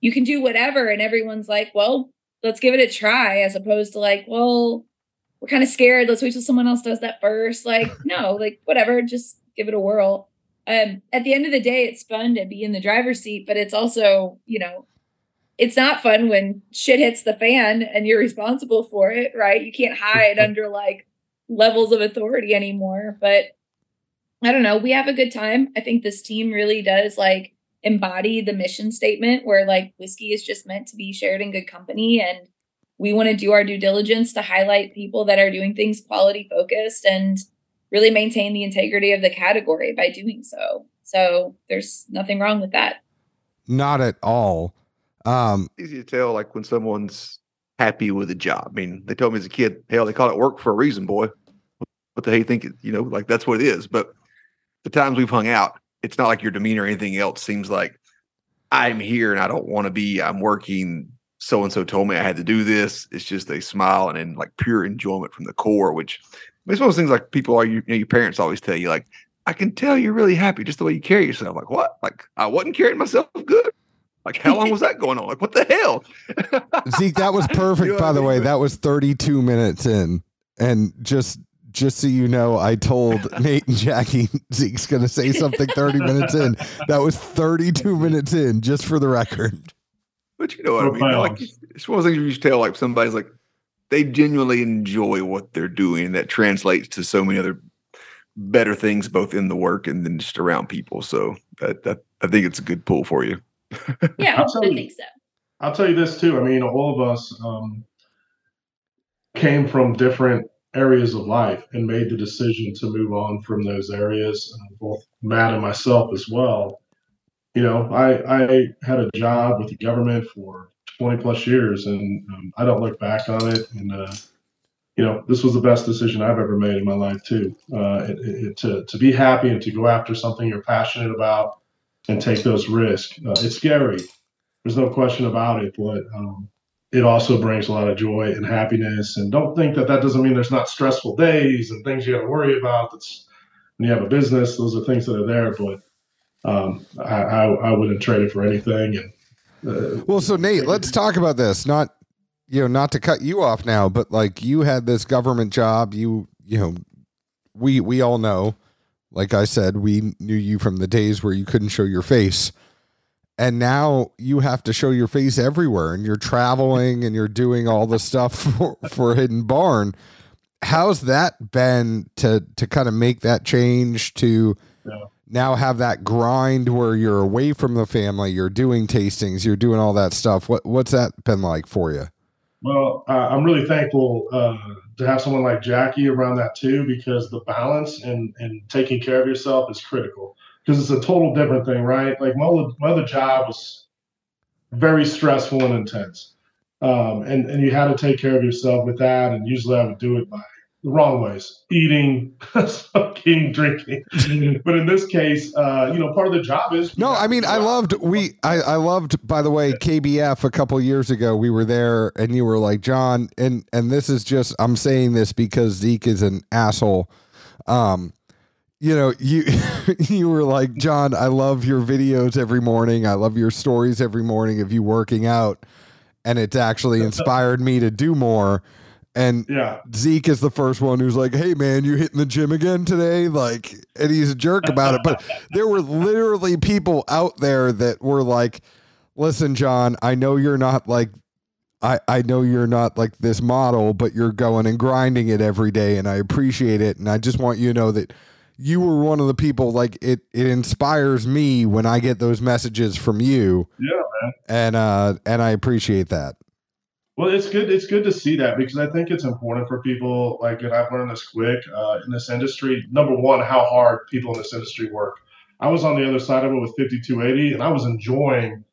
you can do whatever and everyone's like well let's give it a try as opposed to like well we're kind of scared. Let's wait till someone else does that first. Like no like whatever just give it a whirl. Um at the end of the day it's fun to be in the driver's seat but it's also you know it's not fun when shit hits the fan and you're responsible for it right? You can't hide under like levels of authority anymore but i don't know we have a good time i think this team really does like embody the mission statement where like whiskey is just meant to be shared in good company and we want to do our due diligence to highlight people that are doing things quality focused and really maintain the integrity of the category by doing so So there's nothing wrong with that. Not at all. Um, easy to tell like when someone's happy with a job. I mean, they told me as a kid, hell, they call it work for a reason, boy. What the hell you think? You know, like that's what it is. But the times we've hung out, it's not like your demeanor or anything else seems like I'm here and I don't want to be. I'm working. So and so told me I had to do this. It's just a smile and then like pure enjoyment from the core, which it's one of those things like people are, you, you know, your parents always tell you, like, I can tell you're really happy just the way you carry yourself. Like, what? Like, I wasn't carrying myself good. Like, how long was that going on? Like, what the hell? Zeke, that was perfect. know by I the way, that was 32 minutes in, and just just so you know, I told Nate and Jackie Zeke's going to say something 30 minutes in. That was 32 minutes in, just for the record. But you know what I For mean? Like, it's one of those things you just tell like somebody's like they genuinely enjoy what they're doing. That translates to so many other better things, both in the work and then just around people. So that, that I think it's a good pull for you. Yeah, I'll tell I you. think so. I'll tell you this too. I mean, all of us um, came from different areas of life and made the decision to move on from those areas. Uh, both Matt and myself as well. You know, I I had a job with the government for 20 plus years, and um, I don't look back on it. And uh, you know, this was the best decision I've ever made in my life too. Uh, it, it, to to be happy and to go after something you're passionate about and take those risks. Uh, it's scary. There's no question about it, but um, it also brings a lot of joy and happiness. And don't think that that doesn't mean there's not stressful days and things you got to worry about. That's when you have a business; those are things that are there. But um, I, I, I wouldn't trade it for anything. And uh, Well, so Nate, let's talk about this. Not you know, not to cut you off now, but like you had this government job. You you know, we we all know. Like I said, we knew you from the days where you couldn't show your face. And now you have to show your face everywhere and you're traveling and you're doing all the stuff for, for Hidden Barn. How's that been to to kind of make that change to Yeah. now have that grind where you're away from the family, you're doing tastings, you're doing all that stuff. What what's that been like for you? Well, uh, I'm really thankful uh, to have someone like Jackie around that too, because the balance and and taking care of yourself is critical. Because it's a total different thing, right? Like my other, my other job was very stressful and intense, um, and and you had to take care of yourself with that. And usually I would do it by the wrong ways: eating, smoking, drinking. but in this case, uh, you know, part of the job is No, I mean I loved we I, I loved by the way KBF a couple years ago we were there and you were like John and and this is just I'm saying this because Zeke is an asshole. Um you know, you you were like, John, I love your videos every morning. I love your stories every morning of you working out. And it's actually inspired me to do more. And yeah. Zeke is the first one who's like, "Hey man, you hitting the gym again today?" Like, and he's a jerk about it. But there were literally people out there that were like, "Listen, John, I know you're not like, I I know you're not like this model, but you're going and grinding it every day, and I appreciate it. And I just want you to know that." You were one of the people like it. It inspires me when I get those messages from you, Yeah, man. and uh, and I appreciate that. Well, it's good. It's good to see that because I think it's important for people. Like, and I've learned this quick uh, in this industry. Number one, how hard people in this industry work. I was on the other side of it with 5280, and I was enjoying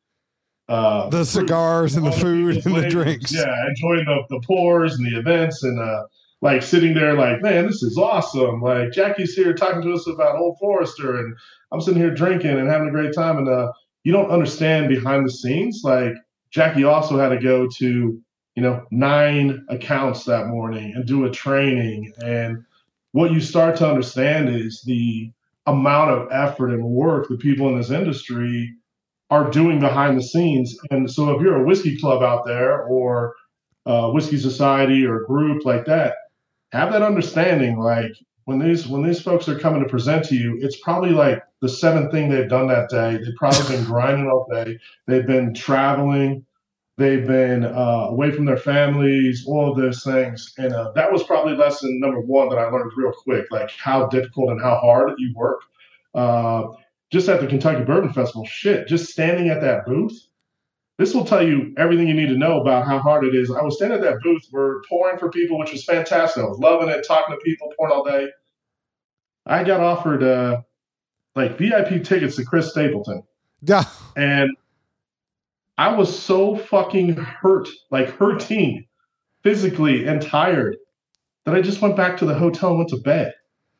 uh, The cigars and the food and the drinks. Yeah, enjoying the, the pours and the events, and uh, like sitting there, like, man, this is awesome. Like Jackie's here talking to us about Old Forester, and I'm sitting here drinking and having a great time. And uh, you don't understand behind the scenes. Like Jackie also had to go to you know, nine accounts that morning and do a training. And what you start to understand is the amount of effort and work the people in this industry are doing behind the scenes. And so if you're a whiskey club out there or a whiskey society or a group like that, have that understanding. Like when these when these folks are coming to present to you, it's probably like the seventh thing they've done that day. They've probably been grinding all day. They've been traveling they've been uh, away from their families, all of those things. And uh, that was probably lesson number one that I learned real quick, like how difficult and how hard you work. Uh, just at the Kentucky Bourbon Festival, shit, just standing at that booth. This will tell you everything you need to know about how hard it is. I was standing at that booth, we're pouring for people, which was fantastic. I was loving it, talking to people, pouring all day. I got offered uh, like VIP tickets to Chris Stapleton. Yeah. And I was so fucking hurt, like hurting physically and tired that I just went back to the hotel and went to bed.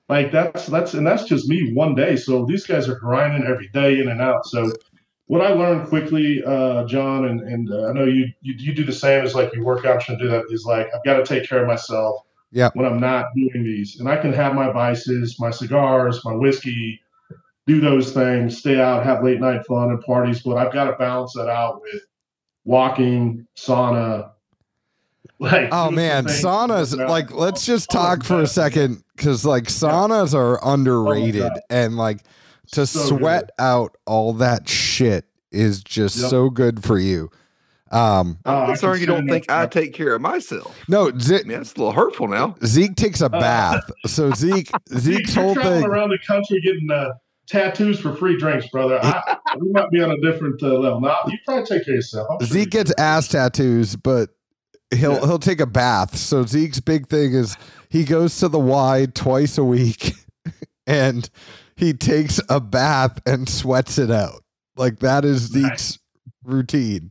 Like that's that's and that's just me one day. So these guys are grinding every day in and out. So what I learned quickly, uh, John, and and uh, I know you, you you do the same as like you work out and do that is like I've got to take care of myself. Yeah. When I'm not doing these, and I can have my vices, my cigars, my whiskey, do those things, stay out, have late night fun and parties, but I've got to balance that out with walking, sauna. Like, Oh man, saunas. Like, let's just Oh, talk for a second because like saunas are underrated, God. and like to So good. sweat out all that shit is just Yep. so good for you. Um, Oh, I I'm concerned you don't think I that- take care of myself. no, Ze- I mean, that's a little hurtful now. Zeke takes a Uh, bath. So Zeke, Zeke's you're whole traveling thing. around the country getting uh, tattoos for free drinks, brother. I, we might be on a different uh, level. Now, you probably take care of yourself. I'm sure you Zeke gets do. ass tattoos, but he'll Yeah. he'll take a bath. So Zeke's big thing is he goes to the Y twice a week, and he takes a bath and sweats it out. Like that is Nice. Zeke's routine.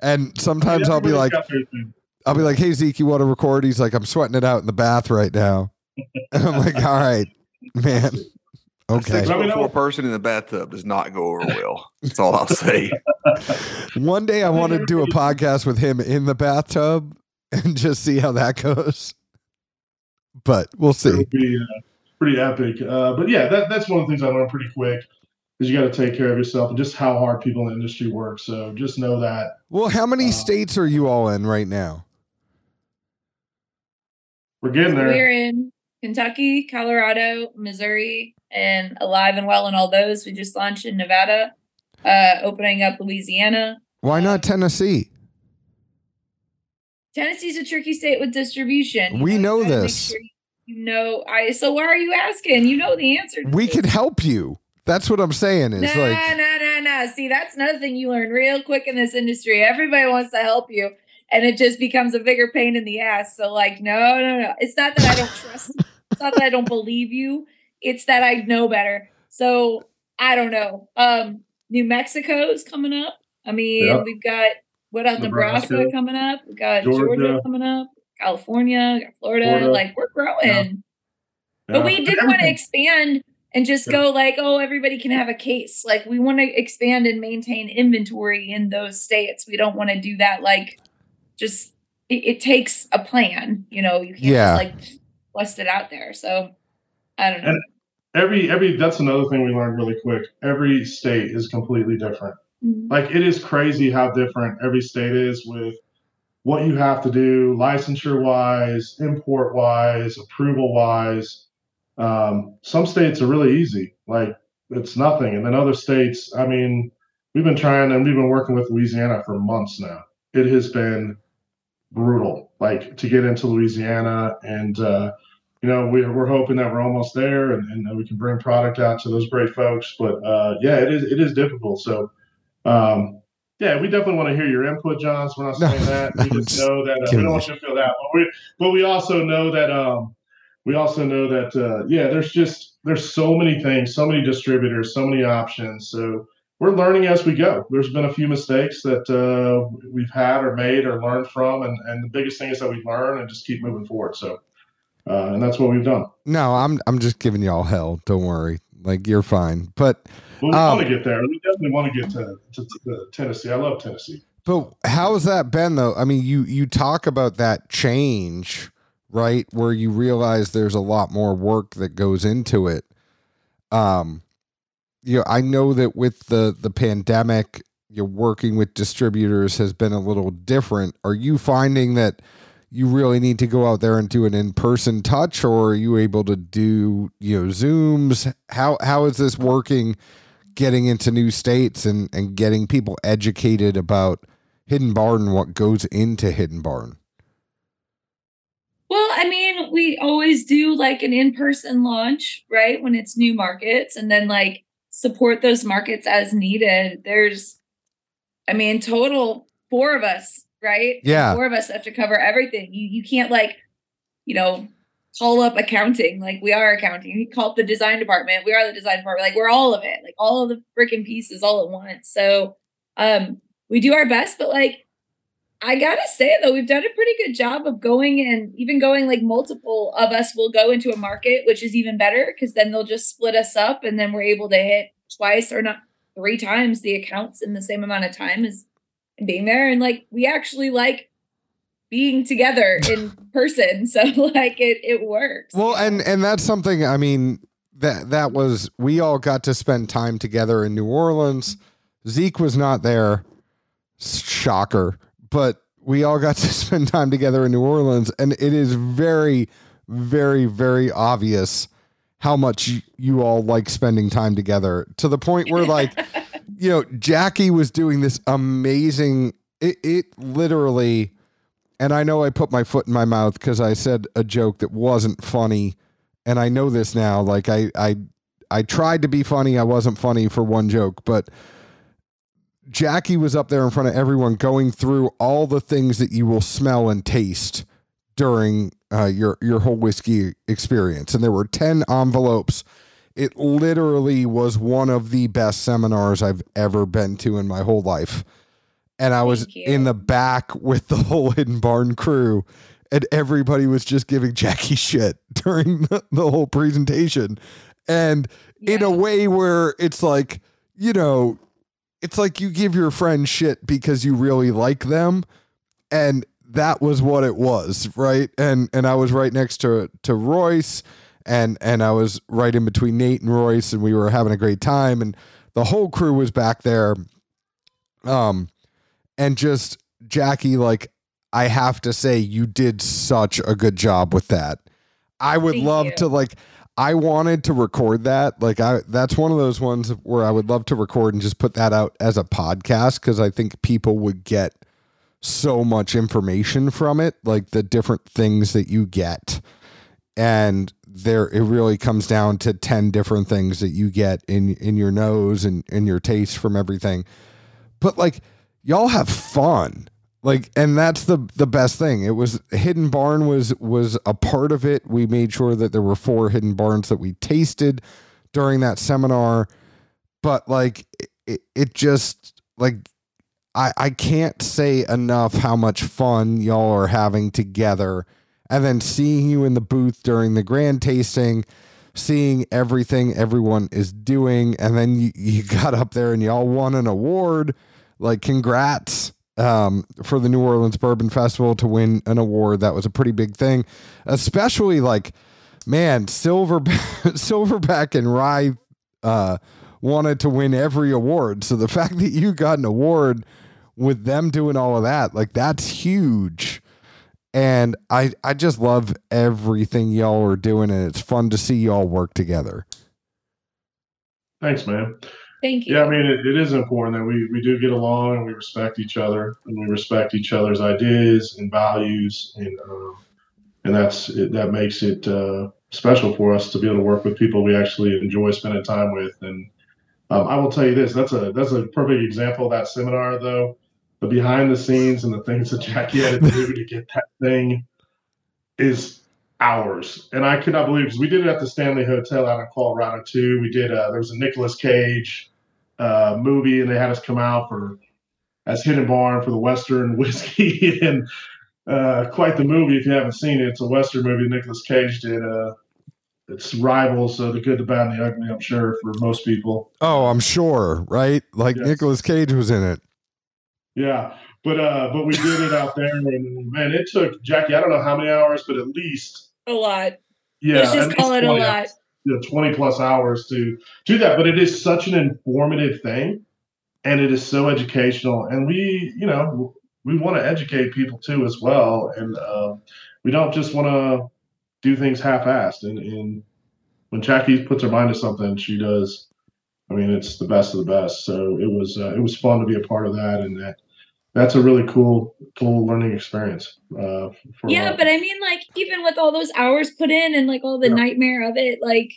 And sometimes I'll be like, got their thing. I'll be like, "Hey Zeke, you want to record?" He's like, "I'm sweating it out in the bath right now." And I'm like, "All right, man, okay." six Let me foot four person in the bathtub does not go over well. That's all I'll say. One day I want to do a podcast with him in the bathtub and just see how that goes. But we'll It see. be uh, pretty epic. Uh, but yeah, that, that's one of the things I learned pretty quick is you got to take care of yourself and just how hard people in the industry work. So just know that. Well, how many Uh, states are you all in right now? We're getting there. We're in Kentucky, Colorado, Missouri, and alive and well in all those. We just launched in Nevada, uh, opening up Louisiana. Why not Tennessee? Tennessee's a tricky state with distribution. We you know you gotta make this. sure You know, I. So why are you asking? You know the answer. to We this. could help you. That's what I'm saying. Is Nah, like nah, nah, nah. See, that's another thing you learn real quick in this industry. Everybody wants to help you, and it just becomes a bigger pain in the ass. So, like, no, no, no. It's not that I don't trust. it's not that I don't believe you. It's that I know better. So I don't know. Um, New Mexico is coming up. I mean, Yeah. we've got what else? Nebraska. Nebraska. coming up. We've got Georgia. Georgia. coming up. California, Florida. Florida. Like we're growing. Yeah. But Yeah. we didn't want to expand and just go like, oh, everybody can have a case. Like we want to expand and maintain inventory in those states. We don't want to do that like just it, it takes a plan. You know, you can't Yeah. just like bust it out there. So I don't know. And- every every that's another thing we learned really quick. Every state is completely different. Mhm. Like it is crazy how different every state is with what you have to do licensure wise, import wise, approval wise. Um, some states are really easy, like it's nothing, and then other states. I mean, we've been trying and we've been working with Louisiana for months now. It has been brutal, like to get into Louisiana, and uh, you know we're we're hoping that we're almost there, and, and we can bring product out to those great folks. But uh, yeah, it is it is difficult. So. Um, yeah, we definitely want to hear your input, John. So we're not No, saying that. no, We just just know that uh, we don't want you to feel that, but we but we also know that um we also know that uh, yeah, there's just there's so many things, so many distributors, so many options. So we're learning as we go. There's been a few mistakes that uh, we've had or made or learned from, and and the biggest thing is that we learn and just keep moving forward. So. Uh, and that's what we've done. no, I'm I'm just giving y'all hell. Don't worry. Like you're fine. But But we Um, want to get there. We definitely want to get to, to, to Tennessee. I love Tennessee. But how's that been though? I mean, you you talk about that change, right? Where you realize there's a lot more work that goes into it. Um, you know, I know that with the the pandemic, you're working with distributors has been a little different. Are you finding that you really need to go out there and do an in-person touch or are you able to do, you know, Zooms? How how is this working getting into new states and and getting people educated about Hidden Barn and what goes into Hidden Barn? Well, I mean, we always do like an in-person launch, right? When it's new markets and then like support those markets as needed. There's I mean, total four of us, right? Yeah. Four of us have to cover everything. You you can't like, you know, call up accounting. Like we are accounting. Call up the design department. We are the design department. Like we're all of it. Like all of the freaking pieces all at once. So um we do our best, but like I gotta say though, we've done a pretty good job of going and even going like multiple of us will go into a market, which is even better because then they'll just split us up and then we're able to hit twice or not three times the accounts in the same amount of time as being there. And like we actually like being together in person. So like it it works. Well, and and that's something I mean that that was we all got to spend time together in New Orleans. Zeke was not there. Shocker. But we all got to spend time together in New Orleans and it is very very very obvious how much you, you all like spending time together to the point where like you know Jackie was doing this amazing it, it literally and I know I put my foot in my mouth because I said a joke that wasn't funny, and I know this now. Like I, I, I tried to be funny. I wasn't funny for one joke, but Jackie was up there in front of everyone, going through all the things that you will smell and taste during uh, your your whole whiskey experience, and there were ten envelopes. It literally was one of the best seminars I've ever been to in my whole life. And I was in the back with the whole Hidden Barn crew, and everybody was just giving Jackie shit during the, the whole presentation, and yeah. in a way where it's like, you know, it's like you give your friend shit because you really like them, and that was what it was, right? And and I was right next to to Royce, and and I was right in between Nate and Royce, and we were having a great time, and the whole crew was back there. Um, and just Jackie, like I have to say, you did such a good job with that. I would Thank love you. to like. I wanted to record that. Like I that's one of those ones where I would love to record and just put that out as a podcast cuz I think people would get so much information from it, like the different things that you get. And there it really comes down to 10 different things that you get in in your nose and in your taste from everything. But like y'all have fun. Like and that's the the best thing. It was hidden barn was was a part of it. We made sure that there were four hidden barns that we tasted during that seminar. But like it, it just like i i can't say enough how much fun y'all are having together and then seeing you in the booth during the grand tasting seeing everything everyone is doing and then you, you got up there and y'all won an award like congrats um, for the New Orleans Bourbon Festival to win an award. That was a pretty big thing, especially like, man, Silver Silverback and Rye uh, wanted to win every award. So the fact that you got an award with them doing all of that, like that's huge. And I I just love everything y'all are doing, and it's fun to see y'all work together. Thanks, man. Thank you. Yeah, I mean, it, it is important that we, we do get along and we respect each other and we respect each other's ideas and values, and uh, and that's it, that makes it uh, special for us to be able to work with people we actually enjoy spending time with. And um, I will tell you this: that's a that's a perfect example of that seminar, though. The behind the scenes and the things that Jackie had to do to get that thing is hours. And I could not believe because we did it at the Stanley Hotel out in Colorado too. We did uh, there was a Nicolas Cage uh, movie, and they had us come out for as Hidden Barn for the Western whiskey, and uh, quite the movie. If you haven't seen it, it's a Western movie. Nicolas Cage did. Uh, it's rivals, uh, the good, the bad, and the ugly. I'm sure for most people. Oh, I'm sure, right? Like yes. Nicolas Cage was in it. Yeah, but uh, but we did it out there, and man, it took Jackie. I don't know how many hours, but at least a lot. Yeah, Let's just call it a lot. You know, 20 plus hours to do that. But it is such an informative thing and it is so educational. And we, you know, we want to educate people too as well. And uh, we don't just want to do things half-assed. And, and when Jackie puts her mind to something, she does. I mean, it's the best of the best. So it was uh, it was fun to be a part of that, and that that's a really cool cool learning experience uh, yeah but i mean like even with all those hours put in and like all the yeah. nightmare of it like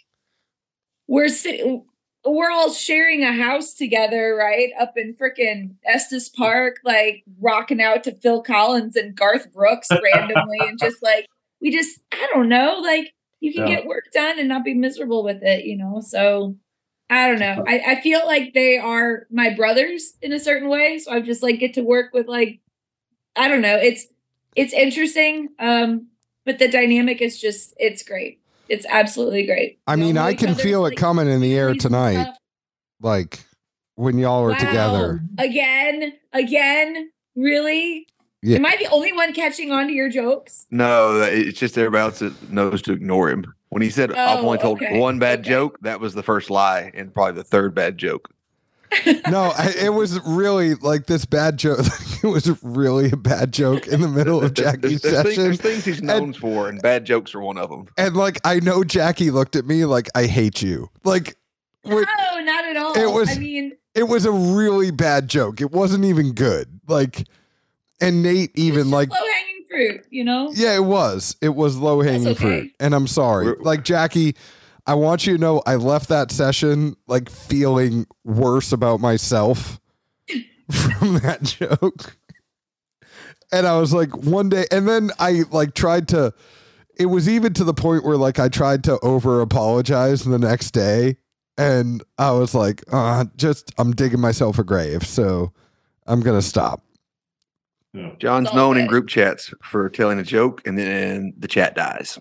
we're sitting we're all sharing a house together right up in freaking estes park like rocking out to phil collins and garth brooks randomly and just like we just I don't know, like you can Yeah. get work done and not be miserable with it, you know. So I don't know. I, I feel like they are my brothers in a certain way. So I just like get to work with like I don't know. It's it's interesting. Um, but the dynamic is just it's great. It's absolutely great. I mean, I can other's, feel it like, coming in the air tonight, stuff. like when y'all are Wow. together. Again, again, really? Yeah. Am I the only one catching on to your jokes? No, it's just everybody else that knows to ignore him. When he said I've Oh, only told okay, one bad okay. joke, that was the first lie and probably the third bad joke. No, I, it was really like this bad joke. it was really a bad joke in the middle of Jackie's there's, things, session. there's things he's known for, and bad jokes are one of them. And like, I know Jackie looked at me like, I hate you. Like, when- No, not at all. It was- I mean, it was a really bad joke. It wasn't even good. Like, and Nate even like, low hanging fruit, you know? yeah, it was. It was low hanging okay. fruit. And I'm sorry. Like, Jackie, I want you to know I left that session like feeling worse about myself from that joke. And I was like, one day, and then I like tried to, it was even to the point where like I tried to over apologize the next day. And I was like, uh, just, I'm digging myself a grave. So I'm going to stop. Yeah. John's all known in group chats for telling a joke, and then the chat dies.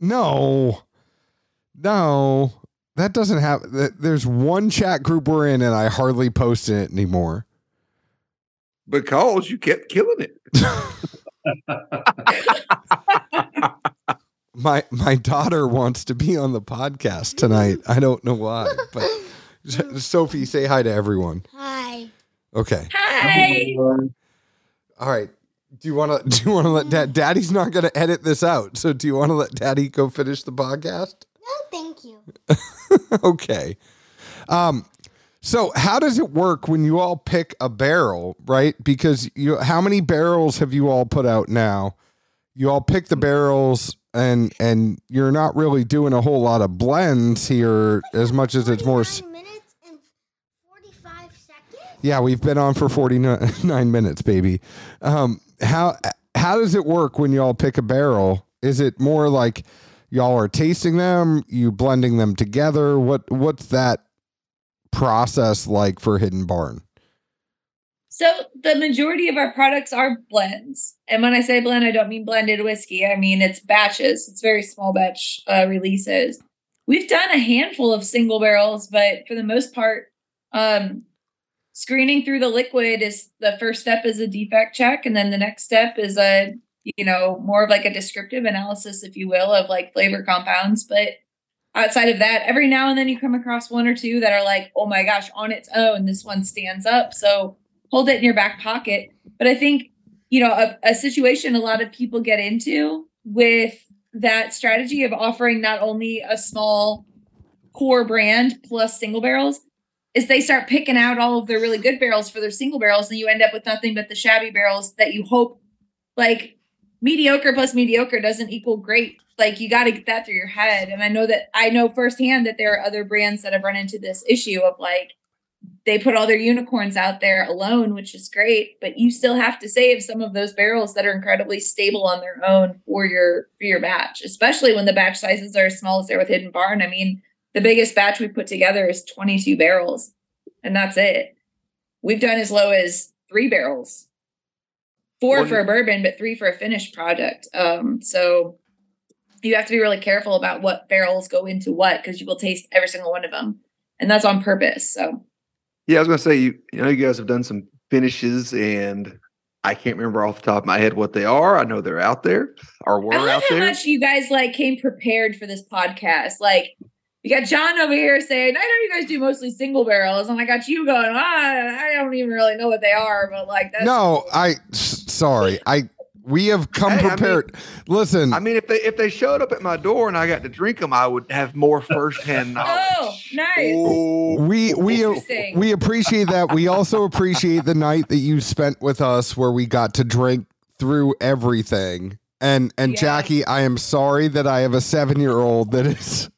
No, no, that doesn't have. th- There's one chat group we're in, and I hardly post in it anymore. Because you kept killing it. My my daughter wants to be on the podcast tonight. I don't know why, but Sophie, say hi to everyone. Hi. Okay, Hi. All right. Do you want to? Do you want to let Dad? Daddy's not going to edit this out. So, do you want to let Daddy go finish the podcast? No, thank you. okay. Um, so how does it work when you all pick a barrel, right? Because you, how many barrels have you all put out now? You all pick the barrels, and and you're not really doing a whole lot of blends here, as much as it's more. minutes and 45 seconds? Yeah, we've been on for forty nine minutes, baby. Um, how how does it work when y'all pick a barrel? Is it more like y'all are tasting them, you blending them together? What what's that process like for Hidden Barn? So the majority of our products are blends. And when I say blend, I don't mean blended whiskey. I mean it's batches. It's very small batch uh, releases. We've done a handful of single barrels, but for the most part, um, screening through the liquid is the first step is a defect check, and then the next step is a you know more of like a descriptive analysis, if you will, of like flavor compounds. But outside of that, every now and then you come across one or two that are like, oh my gosh, on its own, this one stands up. So hold it in your back pocket. But I think, you know, a, a situation a lot of people get into with that strategy of offering not only a small core brand plus single barrels is they start picking out all of their really good barrels for their single barrels and you end up with nothing but the shabby barrels that you hope like mediocre plus mediocre doesn't equal great. Like you got to get that through your head. And i know that i know firsthand that there are other brands that have run into this issue of like they put all their unicorns out there alone which is great but you still have to save some of those barrels that are incredibly stable on their own for your for your batch especially when the batch sizes are as small as they're with hidden barn. I mean the biggest batch we put together is 22 barrels and that's it we've done as low as three barrels four Well, for a bourbon but three for a finished product um so you have to be really careful about what barrels go into what because you will taste every single one of them and that's on purpose so Yeah, I was gonna say you. You know, you guys have done some finishes, and I can't remember off the top of my head what they are. I know they're out there or were I love out how there. much you guys like came prepared for this podcast. Like you got John over here saying, "I know you guys do mostly single barrels," and I got you going, ah, "I don't even really know what they are," but like that's No, I sorry. I we have come Hey, I mean- prepared. Listen, I mean, if they if they showed up at my door and I got to drink them, I would have more firsthand knowledge. Oh, nice. Oh, we we we appreciate that. We also appreciate the night that you spent with us where we got to drink through everything. And and Yeah. Jackie, I am sorry that I have a 7-year-old that is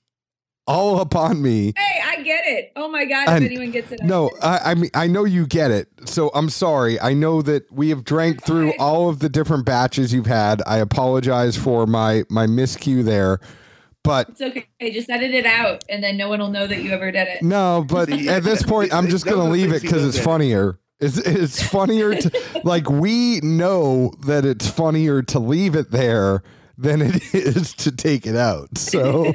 all upon me. Hey, I get it. Oh my god, And- if anyone gets it. No. I, I mean I know you get it. So I'm sorry. I know that we have drank through fine. all of the different batches you've had. I apologize for my my miscue there, but It's okay. Just edit it out, and then no one will know that you ever did it. no. But at this point, I'm just gonna leave it because it's funnier. It's it's funnier to like we know that it's funnier to leave it there than it is to take it out. So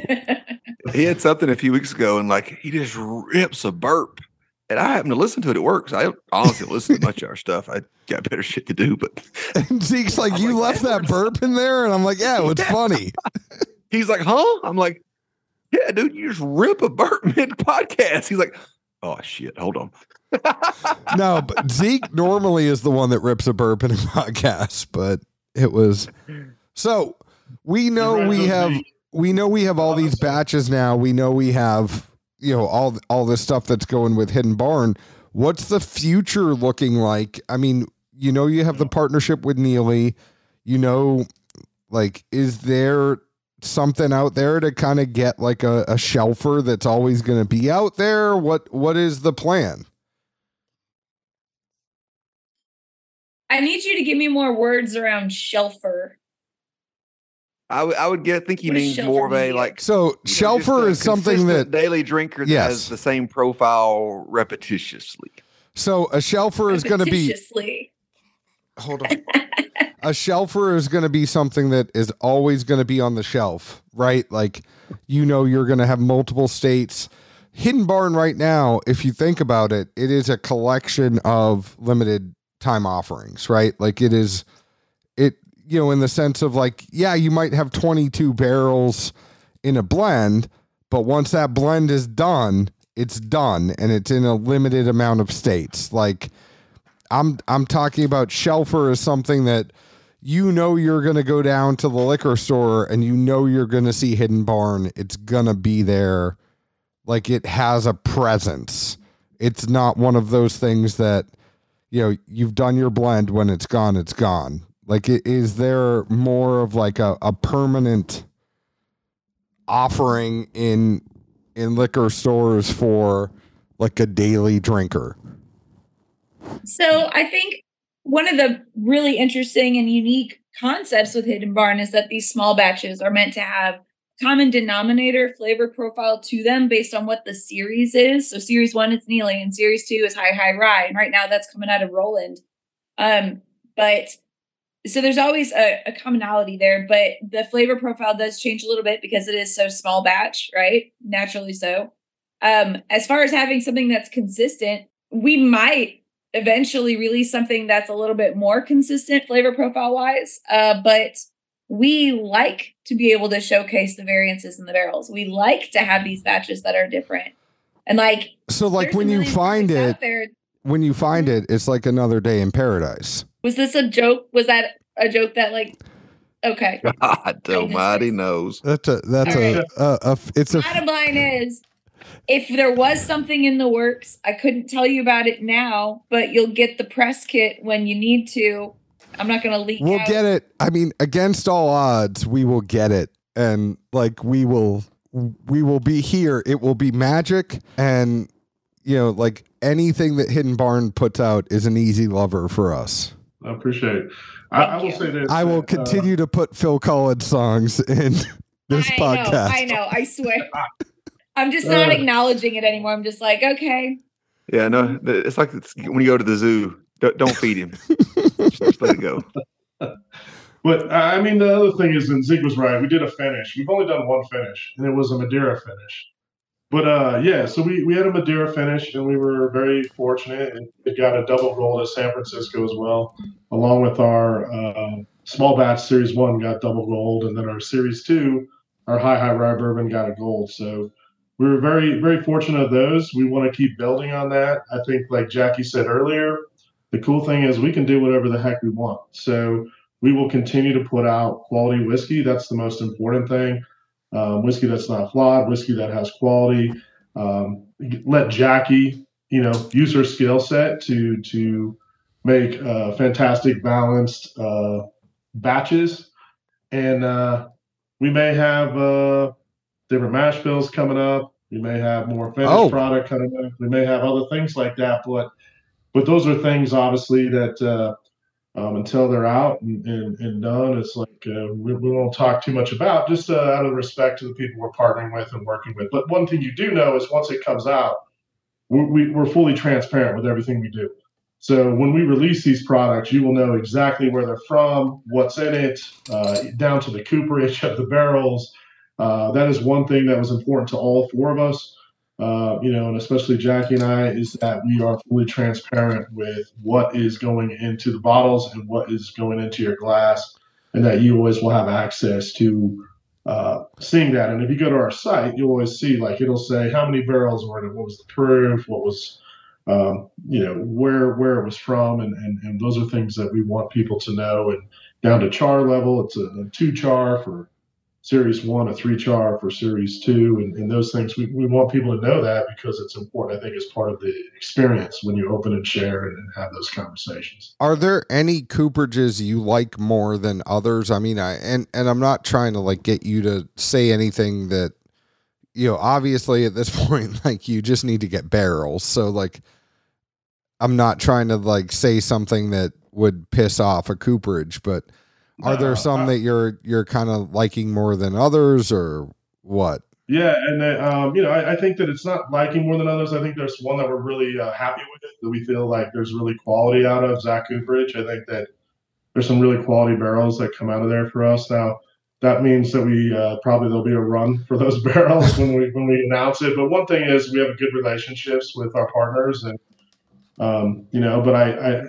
He had something a few weeks ago, and like he just rips a burp. And I happen to listen to it at work 'cause I honestly don't listen to much of our stuff. I got better shit to do. But and Zeke's like, I'm you like, left that that burp in there, and I'm like, yeah, it's Yeah. funny. he's like, "Huh?" I'm like, "Yeah, dude, you just rip a burp mid podcast." He's like, "Oh shit, hold on." no, but Zeke normally is the one that rips a burp in a podcast, but it was so we know we have we know we have all these batches now. We know we have you know all all this stuff that's going with Hidden Barn. What's the future looking like? I mean, you know you have the partnership with Neeley. You know, like is there something out there to kind of get like a, a shelfer that's always going to be out there? What what is the plan? I need you to give me more words around shelfer. I would I would get think he What means more of a like So you know, shelfer a is something that daily drinker that Yes. has the same profile repetitiously. so a shelfer is going to be hold on. a shelfer is going to be something that is always going to be on the shelf, right? Like you know you're going to have multiple states. Hidden Barn right now, if you think about it, it is a collection of limited time offerings, right? Like it is it you know in the sense of like yeah, you might have 22 barrels in a blend, but once that blend is done, it's done and it's in a limited amount of states. Like I'm I'm talking about shelfer is something that you know you're going to go down to the liquor store and you know you're going to see Hidden Barn. It's going to be there like it has a presence. It's not one of those things that you know, you've done your blend when it's gone, it's gone. Like is there more of like a, a permanent offering in in liquor stores for like a daily drinker? So I think one of the really interesting and unique concepts with Hidden Barn is that these small batches are meant to have common denominator flavor profile to them based on what the series is. So series one is Neeley and series two is High High Rye. And right now that's coming out of Roland. Um, but so there's always a, a commonality there, but the flavor profile does change a little bit because it is so small batch, right? Naturally so. Um, as far as having something that's consistent, we might eventually release something that's a little bit more consistent flavor profile wise. Uh, but we like to be able to showcase the variances in the barrels. We like to have these batches that are different. And like, So like when you find it, there, when you find it, it's like another day in paradise. Was this a joke? Was that a joke that like, okay. God almighty knows. That's a that's a, right. a, a it's a Bottom line is, if there was something in the works, I couldn't tell you about it now, but you'll get the press kit when you need to. I'm not going to leak we'll out. get it. I mean, against all odds, we will get it, and like we will we will be here. It will be magic, and you know, like anything that Hidden Barn puts out is an easy lover for us. I appreciate it. I, I will say this. I will that, uh, continue to put Phil Collins songs in this I podcast. Know, I know. I swear. I'm just not Uh. acknowledging it anymore. I'm just like, okay. Yeah, no, it's like it's, when you go to the zoo. Don't, don't feed him. just, just let it go. But I I mean, the other thing is, and Zeke was right. We did a finish. We've only done one finish, and it was a Madeira finish. But uh, yeah, so we, we had a Madeira finish, and we were very fortunate. It, got a double gold at San Francisco as well, along with our uh, small batch Series One got double gold, and then our Series Two, our high high rye bourbon got a gold. So we were very very fortunate of those. We want to keep building on that. I think, like Jackie said earlier, the cool thing is we can do whatever the heck we want. So we will continue to put out quality whiskey. That's the most important thing. Um, whiskey that's not flawed, whiskey that has quality. Um, let Jackie, you know, use her skill set to to make uh, fantastic balanced uh, batches, and uh, we may have uh, different mash bills coming up. We may have more finished Oh. product coming up. We may have other things like that. But but those are things obviously that uh, um, until they're out and, and, and done, it's like uh, we, we won't talk too much about just uh, out of respect to the people we're partnering with and working with. But one thing you do know is once it comes out, we, we, we're fully transparent with everything we do. So when we release these products, you will know exactly where they're from, what's in it, uh, down to the cooperage of the barrels. Uh, that is one thing that was important to all four of us, uh, you know, and especially Jackie and I, is that we are fully transparent with what is going into the bottles and what is going into your glass, and that you always will have access to uh, seeing that. And if you go to our site, you'll always see like it'll say how many barrels were in it, what was the proof, what was um, you know where where it was from, and, and and those are things that we want people to know. And down to char level, it's a, a two char for series one, a three char for series two, and, and those things we, we want people to know that because it's important. I think as part of the experience when you open and share and, and have those conversations. Are there any cooperages you like more than others? I mean, I and and I'm not trying to like get you to say anything that you know, obviously at this point like you just need to get barrels. So like I'm not trying to like say something that would piss off a cooperage, but are there some that you're you're kind of liking more than others or what? Yeah, and then, um, you know, I, I think that it's not liking more than others. I think there's one that we're really uh, happy with that we feel like there's really quality out of Zach Cooperage. I think that there's some really quality barrels that come out of there for us. Now, that means that we uh, probably there'll be a run for those barrels when we when we announce it. But one thing is we have good relationships with our partners, and um, you know, but I, I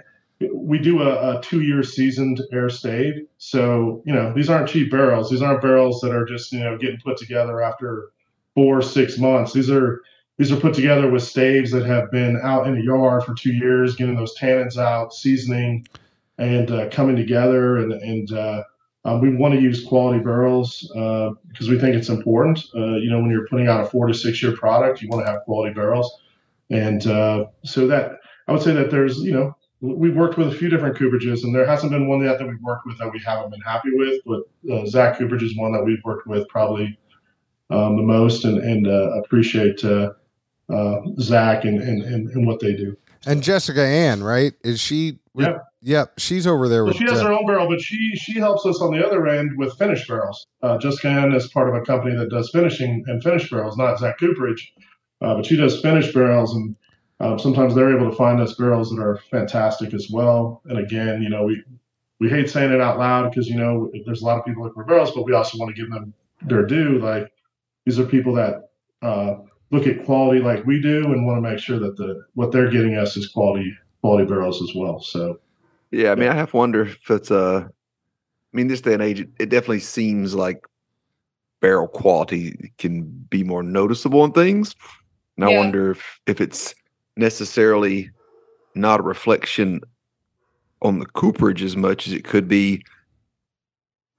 we do a, a two year seasoned air stave. So, you know, these aren't cheap barrels. These aren't barrels that are just, you know, getting put together after four, six months. These are these are put together with staves that have been out in the yard for two years, getting those tannins out, seasoning, and uh, coming together. And and uh, um, we want to use quality barrels uh, because we think it's important. Uh, you know, when you're putting out a four to six year product, you want to have quality barrels. And uh, so that I would say that there's, you know, we've worked with a few different cooperages, and there hasn't been one yet that we've worked with that we haven't been happy with. But uh, Zach Cooperage is one that we've worked with probably um, the most, and and uh, appreciate uh, uh, Zach and, and and and what they do. And Jessica Ann, right? Is she with- Yeah. Yep, she's over there Well, with she has uh, her own barrel, but she she helps us on the other end with finished barrels. Uh, Jessica Ann is part of a company that does finishing and finished barrels, not Zach Cooperage, uh, but she does finished barrels, and um, sometimes they're able to find us barrels that are fantastic as well. And again, you know, we we hate saying it out loud because you know there's a lot of people looking for barrels, but we also want to give them their due. Like these are people that uh, look at quality like we do, and want to make sure that the what they're getting us is quality quality barrels as well. So. Yeah, I mean, I have to wonder if it's uh, I mean, this day and age, it, it definitely seems like barrel quality can be more noticeable in things. And I wonder if if it's necessarily not a reflection on the cooperage as much as it could be.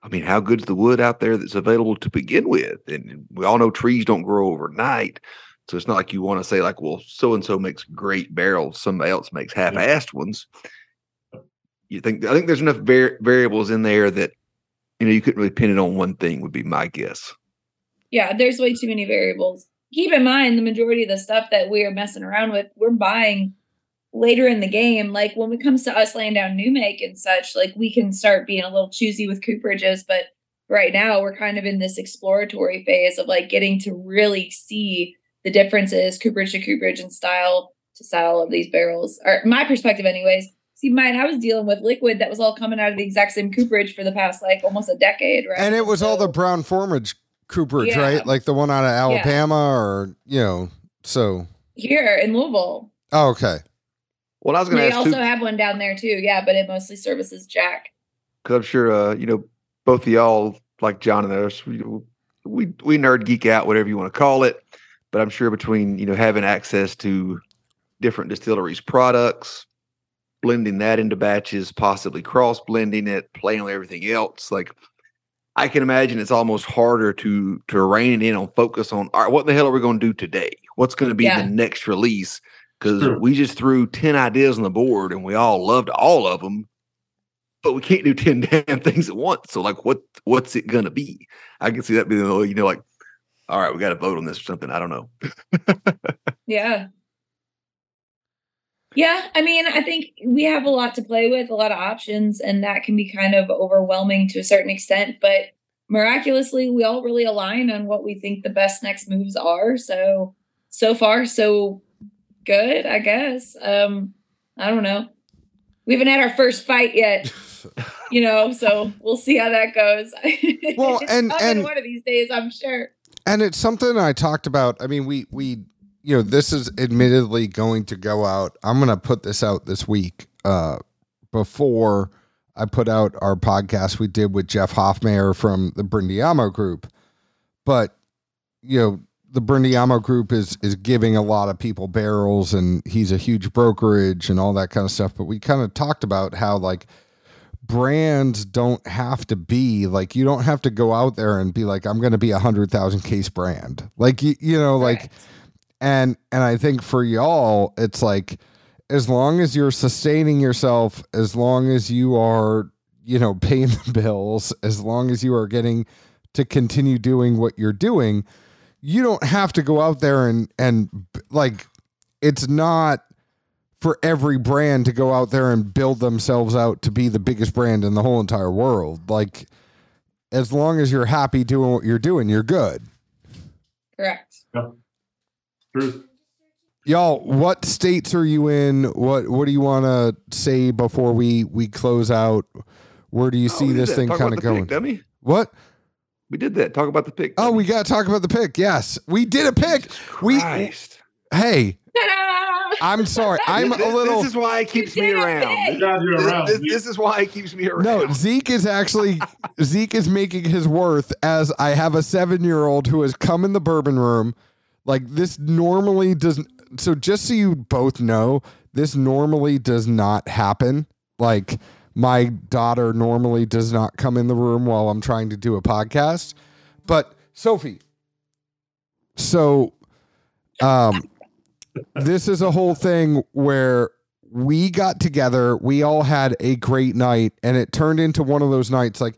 I mean, how good's the wood out there that's available to begin with? And we all know trees don't grow overnight. So it's not like you want to say, like, well, so and so makes great barrels, somebody else makes half assed ones you think I think there's enough var- variables in there that you know you couldn't really pin it on one thing would be my guess. Yeah, there's way too many variables. Keep in mind the majority of the stuff that we are messing around with, we're buying later in the game. Like when it comes to us laying down new make and such, like we can start being a little choosy with cooperages, but right now we're kind of in this exploratory phase of like getting to really see the differences cooperage to cooperage and style to style of these barrels. Or my perspective anyways. See, mine, I was dealing with liquid that was all coming out of the exact same cooperage for the past like almost a decade, right? and it was all the Brown-Forman cooperage, Yeah. right? Like the one out of Alabama or you know, so here in Louisville. oh, okay. Well, I was going to They ask also too, have one down there too, yeah, but it mostly services Jack. because I'm sure uh, you know both of y'all, like John and us, we, we we nerd geek out, whatever you want to call it. But I'm sure between you know having access to different distilleries' products, blending that into batches, possibly cross blending it, playing with everything else, like I can imagine it's almost harder to to rein it in on focus on all right, what the hell are we going to do today? What's going to be Yeah. the next release? Because we just threw 10 ideas on the board and we all loved all of them, but we can't do 10 damn things at once. So like what what's it gonna be? I can see that being oh, you know, like all right, we got to vote on this or something. I don't know. Yeah. Yeah, I mean, I think we have a lot to play with, a lot of options, and that can be kind of overwhelming to a certain extent. But miraculously, we all really align on what we think the best next moves are. So, so far, so good, I guess. Um, I don't know. We haven't had our first fight yet, you know, so we'll see how that goes. Well, and- and- one of these days, I'm sure. and it's something I talked about. I mean, we we you know this is admittedly going to go out. I'm going to put this out this week uh, before I put out our podcast we did with Jeff Hoffmeyer from the Brindiamo Group. But you know, the Brindiamo Group is is giving a lot of people barrels, and he's a huge brokerage and all that kind of stuff. But we kind of talked about how like brands don't have to be like you don't have to go out there and be like I'm going to be a hundred thousand case brand like you you know like Correct. And and I think for y'all it's like as long as you're sustaining yourself as long as you are you know paying the bills as long as you are getting to continue doing what you're doing you don't have to go out there and and like it's not for every brand to go out there and build themselves out to be the biggest brand in the whole entire world. Like, as long as you're happy doing what you're doing, you're good. Correct. Truth. Y'all, what states are you in? What What do you want to say before we we close out? Where do you Oh, see this that. thing kind of the pick, going? dummy. What? We did that. Talk about the pick. Oh, we got to talk about the pick. Yes, we did a pick. Jesus We Christ. hey, I'm sorry. I'm this, a little. This is why it keeps me did around. This, God, you're around. this- this is why it keeps me around. No, Zeke is actually Zeke is making his worth as I have a seven year old who has come in the bourbon room. Like this normally doesn't. So just so you both know, this normally does not happen. Like my daughter normally does not come in the room while I'm trying to do a podcast. But Sophie, so um, this is a whole thing where we got together, we all had a great night, and it turned into one of those nights like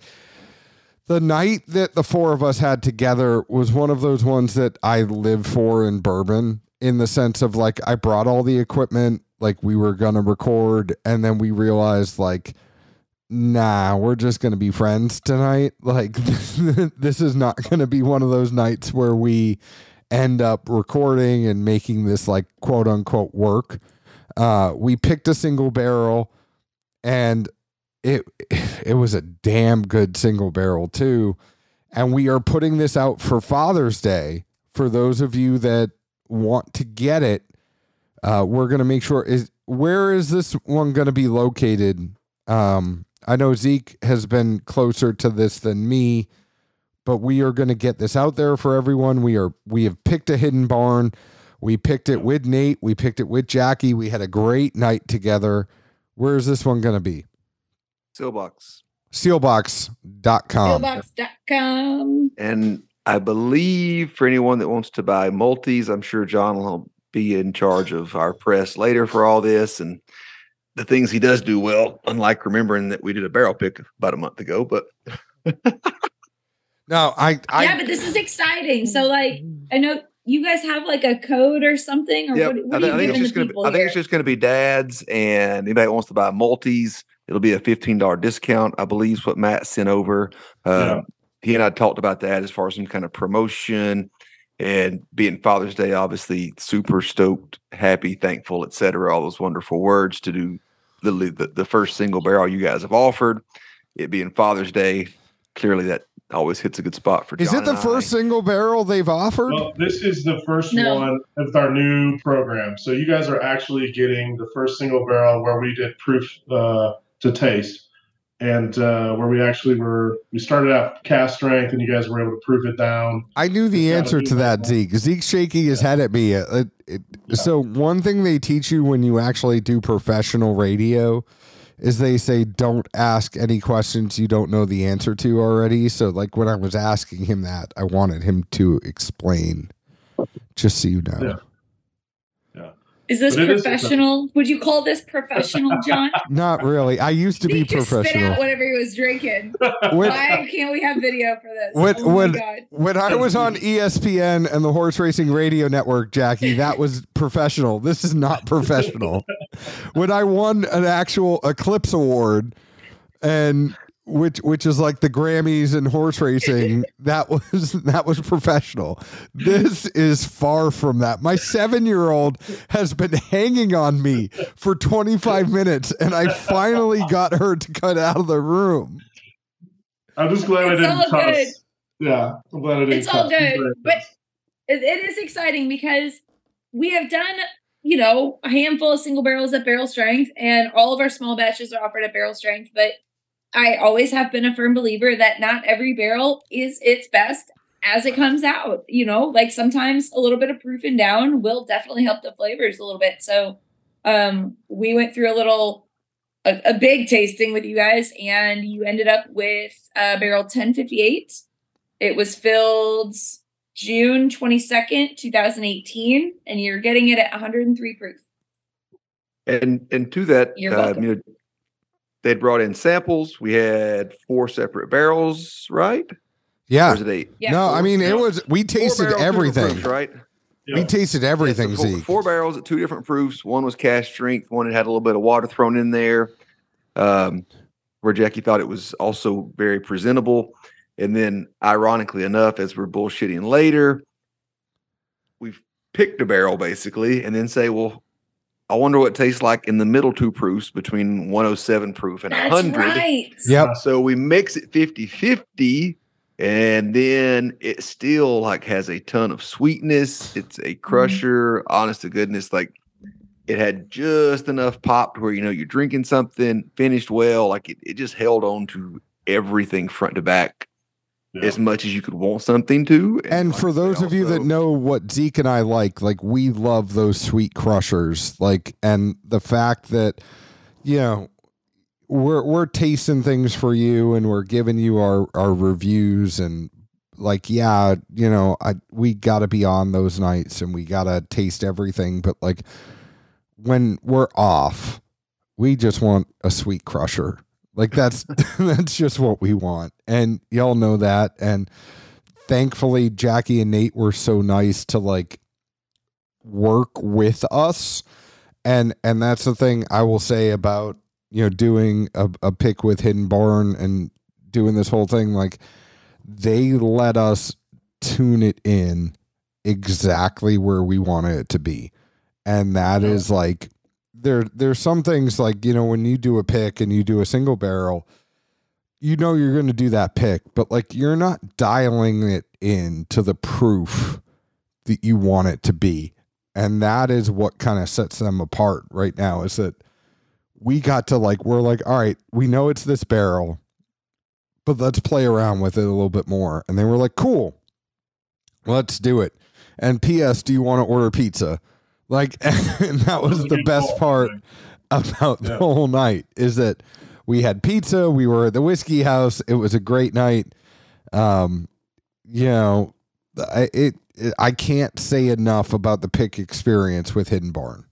the night that the four of us had together was one of those ones that I live for in bourbon in the sense of like I brought all the equipment, like we were gonna record, and then we realized like nah, we're just gonna be friends tonight. Like this is not gonna be one of those nights where we end up recording and making this like quote unquote work. Uh, we picked a single barrel and it it was a damn good single barrel too. And we are putting this out for Father's Day for those of you that want to get it. Uh, we're gonna make sure is where is this one gonna be located? Um, I know Zeke has been closer to this than me, but we are gonna get this out there for everyone. We are we have picked a hidden barn. We picked it with Nate. We picked it with Jackie. We had a great night together. Where is this one gonna be? Seelbach's. Seelbachs.com. Pillbox.com. And I believe for anyone that wants to buy multis, I'm sure John will be in charge of our press later for all this and the things he does do well, unlike remembering that we did a barrel pick about a month ago. But No, I, I yeah, but this is exciting. So, like, I know you guys have like a code or something, or yeah, what, what I, are you I think it's just gonna be, I think it's just gonna be dads and anybody wants to buy multis, it'll be a $15 discount, I believe is what Matt sent over. Yeah. Um, he and I talked about that as far as some kind of promotion and being Father's Day, obviously super stoked, happy, thankful, etc. All those wonderful words to do literally the, the first single barrel you guys have offered. It being Father's Day, clearly that always hits a good spot for. is it the and I. first single barrel they've offered? Well, this is the first No. one of our new program. So you guys are actually getting the first single barrel where we did proof uh, to taste, and uh, where we actually were. We started out cast strength, and you guys were able to proof it down. I knew the answer to that, that Zeke. Zeke's shaking his head at me. It- it- Yeah. So one thing they teach you when you actually do professional radio is they say don't ask any questions you don't know the answer to already. So like when I was asking him that, I wanted him to explain, just so you know. Yeah. Yeah. Is this But it is professional? Would you call this professional, John? Not really. I used to be He just spit out whatever he was drinking. When, Why can't we have video for this? When- oh my when- god! when I was on ESPN and the Horse Racing Radio Network, Jackie, that was professional. This is not professional. when I won an actual Eclipse Award, and which which is like the Grammys and horse racing, that was that was professional. This is far from that. My seven year old has been hanging on me for 25 minutes, and I finally got her to cut out of the room. I'm just glad I didn't all cuss. good. Yeah, I'm glad I didn't It's all good, but it, it is exciting because we have done, you know, a handful of single barrels at barrel strength, and all of our small batches are offered at barrel strength. But I always have been a firm believer that not every barrel is its best as it comes out. You know, like sometimes a little bit of proofing down will definitely help the flavors a little bit. So um we went through a little a, a big tasting with you guys and you ended up with uh barrel 1058 it was filled June 22nd, 2018, and you're getting it at 103 proof. And and to that, You're uh, welcome. you know, they brought in samples. We had four separate barrels, right? Or Yeah. it eight? Yeah. No, I mean it was. We tasted barrels, everything. proofs, right? Yeah. We tasted everything, Yeah, so four, Zeke. four barrels at two different proofs. One was cask strength. One had a little bit of water thrown in there. Um, where Jackie thought it was also very presentable. And then, ironically enough, as we're bullshitting later, we've picked a barrel basically, and then say, "Well, I wonder what it tastes like in the middle two proofs between 107 proof and That's 100." right. Yep. So we mix it 50 50, and then it still like has a ton of sweetness. It's a mm-hmm. crusher, honest to goodness. Like it had just enough pop to where you know you're drinking something, finished well. Like it, it just held on to everything front to back Yeah. as much as you could want something to. And like for I said, those of you that know what Zeke and I like, like we love those sweet crushers. Like, and the fact that, you know, we're we're tasting things for you and we're giving you our our reviews and like yeah you know i we got to be on those nights and we got to taste everything but like when we're off we just want a sweet crusher like that's that's just what we want. And y'all know that. And thankfully jackie and nate were so nice to like work with us. And and that's the thing i will say about you know doing a, a pick with hidden barn and doing this whole thing. Like they let us tune it in exactly where we wanted it to be. And that is like there there's some things like you know when you do a pick and you do a single barrel you know you're going to do that pick but like you're not dialing it in to the proof that you want it to be. And that is what kind of sets them apart right now is that we got to like we're like all right we know it's this barrel but let's play around with it a little bit more. And they were like cool let's do it. And ps do you want to order pizza like and that was a the best call, part man. about the whole night is that we had pizza we were at the whiskey house it was a great night um you know I, it, it i can't say enough about the pick experience with hidden barn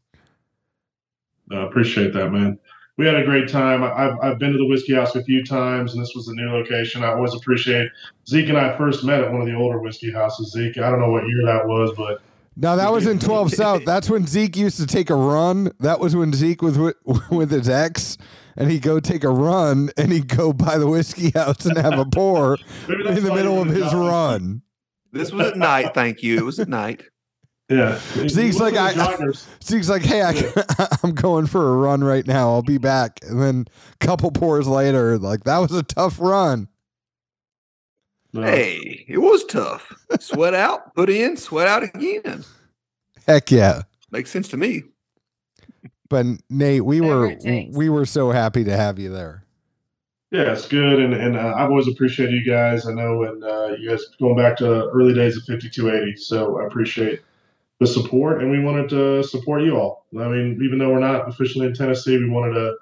I appreciate that, man. We had a great time. I've, I've been to the whiskey house a few times, and this was a new location. I always appreciate. Zeke and I first met at one of the older whiskey houses. Zeke, I don't know what year that was, but now that was in 12 south that's when zeke used to take a run that was when zeke was with, with his ex and he'd go take a run and he'd go by the whiskey house and have a pour in the middle of his jogging. run This was at night. Thank you. It was at night. Yeah, Zeke's like, I- joggers. Zeke's like, hey, I, I'm going for a run right now. I'll be back. And then a couple pours later, like, that was a tough run. No. Hey, it was tough. Sweat out, put in, sweat out again. Heck yeah. Makes sense to me. But Nate, we were we were so happy to have you there. Yeah, it's good, and and uh, I've always appreciated you guys. I know, and uh, you guys going back to early days of 5280, so I appreciate the support, and we wanted to support you all. I mean, even though we're not officially in Tennessee, we wanted to.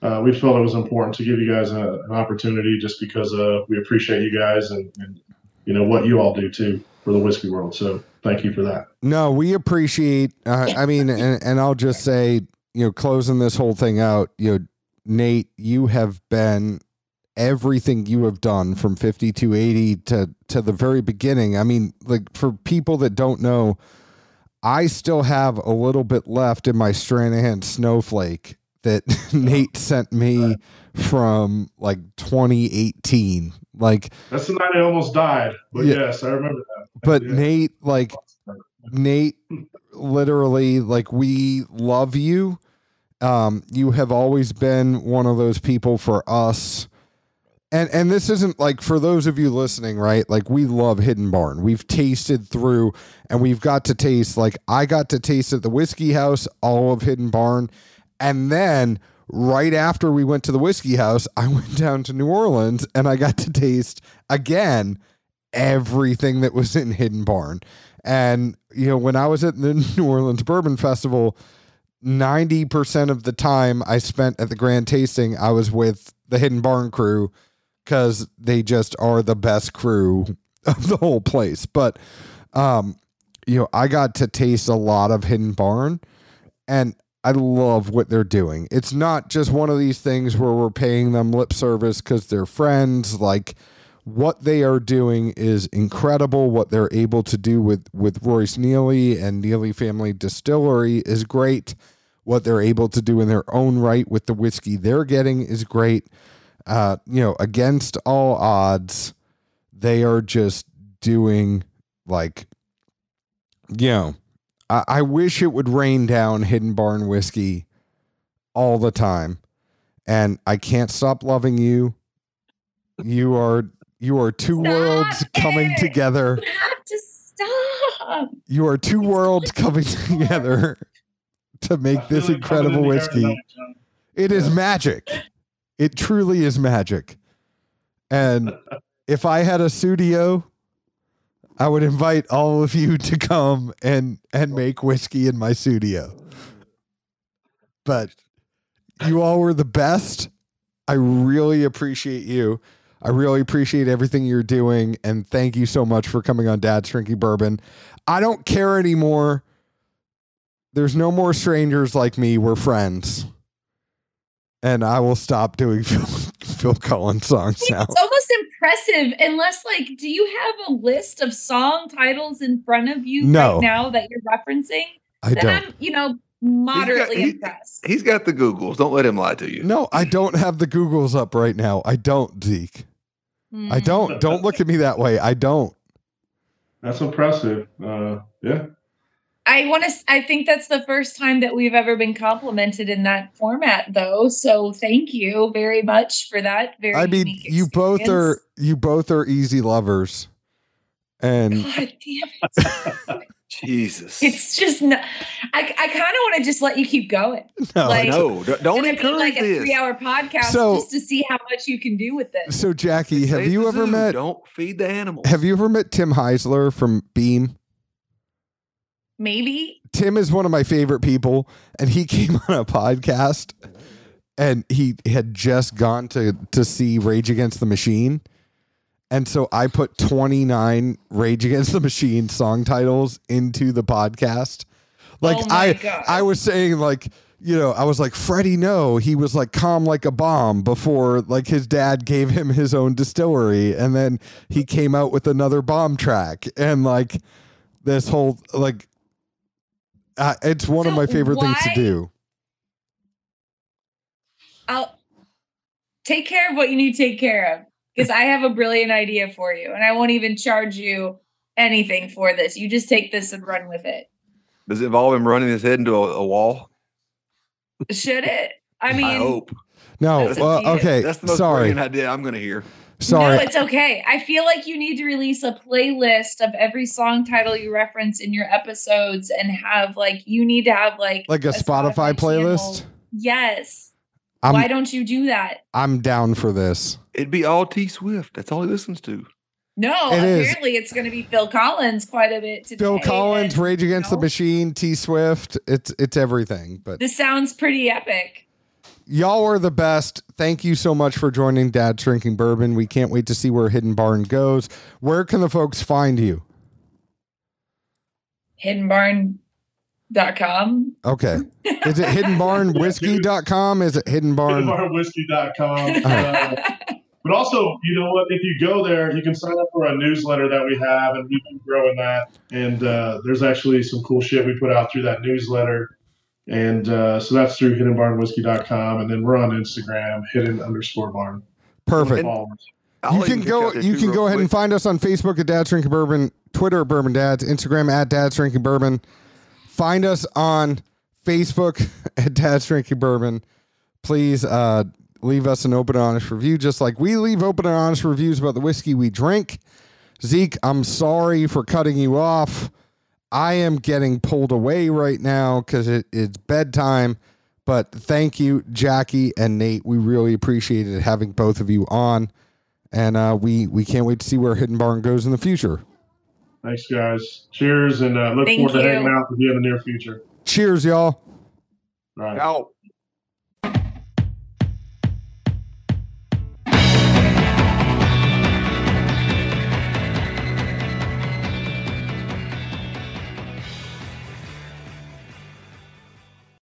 Uh, we felt it was important to give you guys a, an opportunity, just because uh, we appreciate you guys and, and you know what you all do too for the whiskey world. So thank you for that. No, we appreciate. Uh, I mean, and, and I'll just say, you know, closing this whole thing out, you know, Nate, you have been everything you have done from 5280 to to the very beginning. I mean, like for people that don't know, I still have a little bit left in my Stranahan snowflake that Nate sent me from like 2018. Like, That's the night I almost died. But Yeah. yes, I remember that. but Yeah. Nate, like, Nate, literally, like, we love you. Um, you have always been one of those people for us. And and this isn't like for those of you listening, right? Like we love Hidden Barn. We've tasted through and we've got to taste like I got to taste at the whiskey house all of Hidden Barn. And then right after we went to the whiskey house, I went down to New Orleans and I got to taste again everything that was in Hidden Barn. And you know, when I was at the New Orleans Bourbon Festival, 90% of the time I spent at the grand tasting, I was with the Hidden Barn crew because they just are the best crew of the whole place. But, um, you know, I got to taste a lot of Hidden Barn and I love what they're doing. It's not just one of these things where we're paying them lip service because they're friends. Like, what they are doing is incredible. What they're able to do with with Royce Neeley and Neeley Family Distillery is great. What they're able to do in their own right with the whiskey they're getting is great. Uh, you know, against all odds, they are just doing like, you know, I, I wish it would rain down Hidden Barn whiskey all the time, and I can't stop loving you. You are you are two Stop worlds coming together. You have to stop. You are two worlds coming together to make this incredible in the air whiskey. tonight, John. It is magic. It truly is magic. And if I had a studio, I would invite all of you to come and and make whiskey in my studio. But you all were the best. I really appreciate you. I really appreciate everything you're doing and thank you so much for coming on Dad's Drinking Bourbon. I don't care anymore. There's no more strangers like me. We're friends. And I will stop doing Phil, Phil Collins songs now. It's almost impressive, unless like, do you have a list of song titles in front of you No. right now that you're referencing? I then don't. I'm, you know, moderately he- impressed. He's got the Googles. Don't let him lie to you. No, I don't have the Googles up right now. I don't, Zeke. I Mm. don't. Don't look at me that way. I don't. That's impressive. Uh, yeah. I want to. I think that's the first time that we've ever been complimented in that format, though. So thank you very much for that. Very. I mean, you both are you both are easy lovers. And God damn it! Jesus. It's just. not. I. I kind of want to just let you keep going. no, like- no, don't Gonna be encourage like a three-hour podcast So- just to see how much you can do with this. so Jackie, have Save you ever zoo. met Don't feed the animals. have you ever met Tim Heuisler from Beam? Maybe. Tim is one of my favorite people, and he came on a podcast, and he had just gone to to see Rage Against the Machine, and so I put twenty nine Rage Against the Machine song titles into the podcast. Like Oh I, God. I was saying like. You know, I was like, Freddie Noe, he was like calm like a bomb before like his dad gave him his own distillery. And then he came out with another bomb track. And like this whole, like, uh, it's one of my favorite things to do. I'll take care of what you need to take care of because I have a brilliant idea for you, and I won't even charge you anything for this. You just take this and run with it. Does it involve him running his head into a, a wall? Should it? I mean, I hope. No, That's well, a- okay. That's the most Sorry, brilliant idea I'm going to hear. Sorry. No, it's okay. I feel like you need to release a playlist of every song title you reference in your episodes and have like you need to have like like a Spotify playlist. channel. Yes. I'm Why don't you do that? I'm down for this. It'd be all T Swift. That's all he listens to. No, It is. apparently it's going to be Phil Collins quite a bit today. Phil Collins, and, Rage Against the know, Machine, T Swift. It's it's everything. But This sounds pretty epic. Y'all are the best. Thank you so much for joining Dad Drinking Bourbon. We can't wait to see where Hidden Barn goes. Where can the folks find you? hiddenbarn.com. Okay. Is it hiddenbarnwhiskey.com? Is it hidden barn? hiddenbarwhiskey.com. Uh, but also, you know what? If you go there, you can sign up for a newsletter that we have, and we've been growing that. And uh, there's actually some cool shit we put out through that newsletter. And uh, so that's through hiddenbarnwhiskey.com. And then we're on Instagram, hidden underscore barn. Perfect. Follow us. I'll You can go. You can real go ahead and find us on Facebook at Dad's Drinking Bourbon, Twitter at Bourbon Dads, Instagram at Dad's Drinking Bourbon. Find us on Facebook at Dad's Drinking Bourbon. Please uh, leave us an open and honest review, just like we leave open and honest reviews about the whiskey we drink. Zeke, I'm sorry for cutting you off. I am getting pulled away right now because it, it's bedtime. But thank you, Jackie and Nate. We really appreciated having both of you on and uh, we we can't wait to see where Hidden Barn goes in the future. Thanks, guys. Cheers, and uh, look Thank forward to you. hanging out with you in the near future. Cheers, y'all. All right. Out.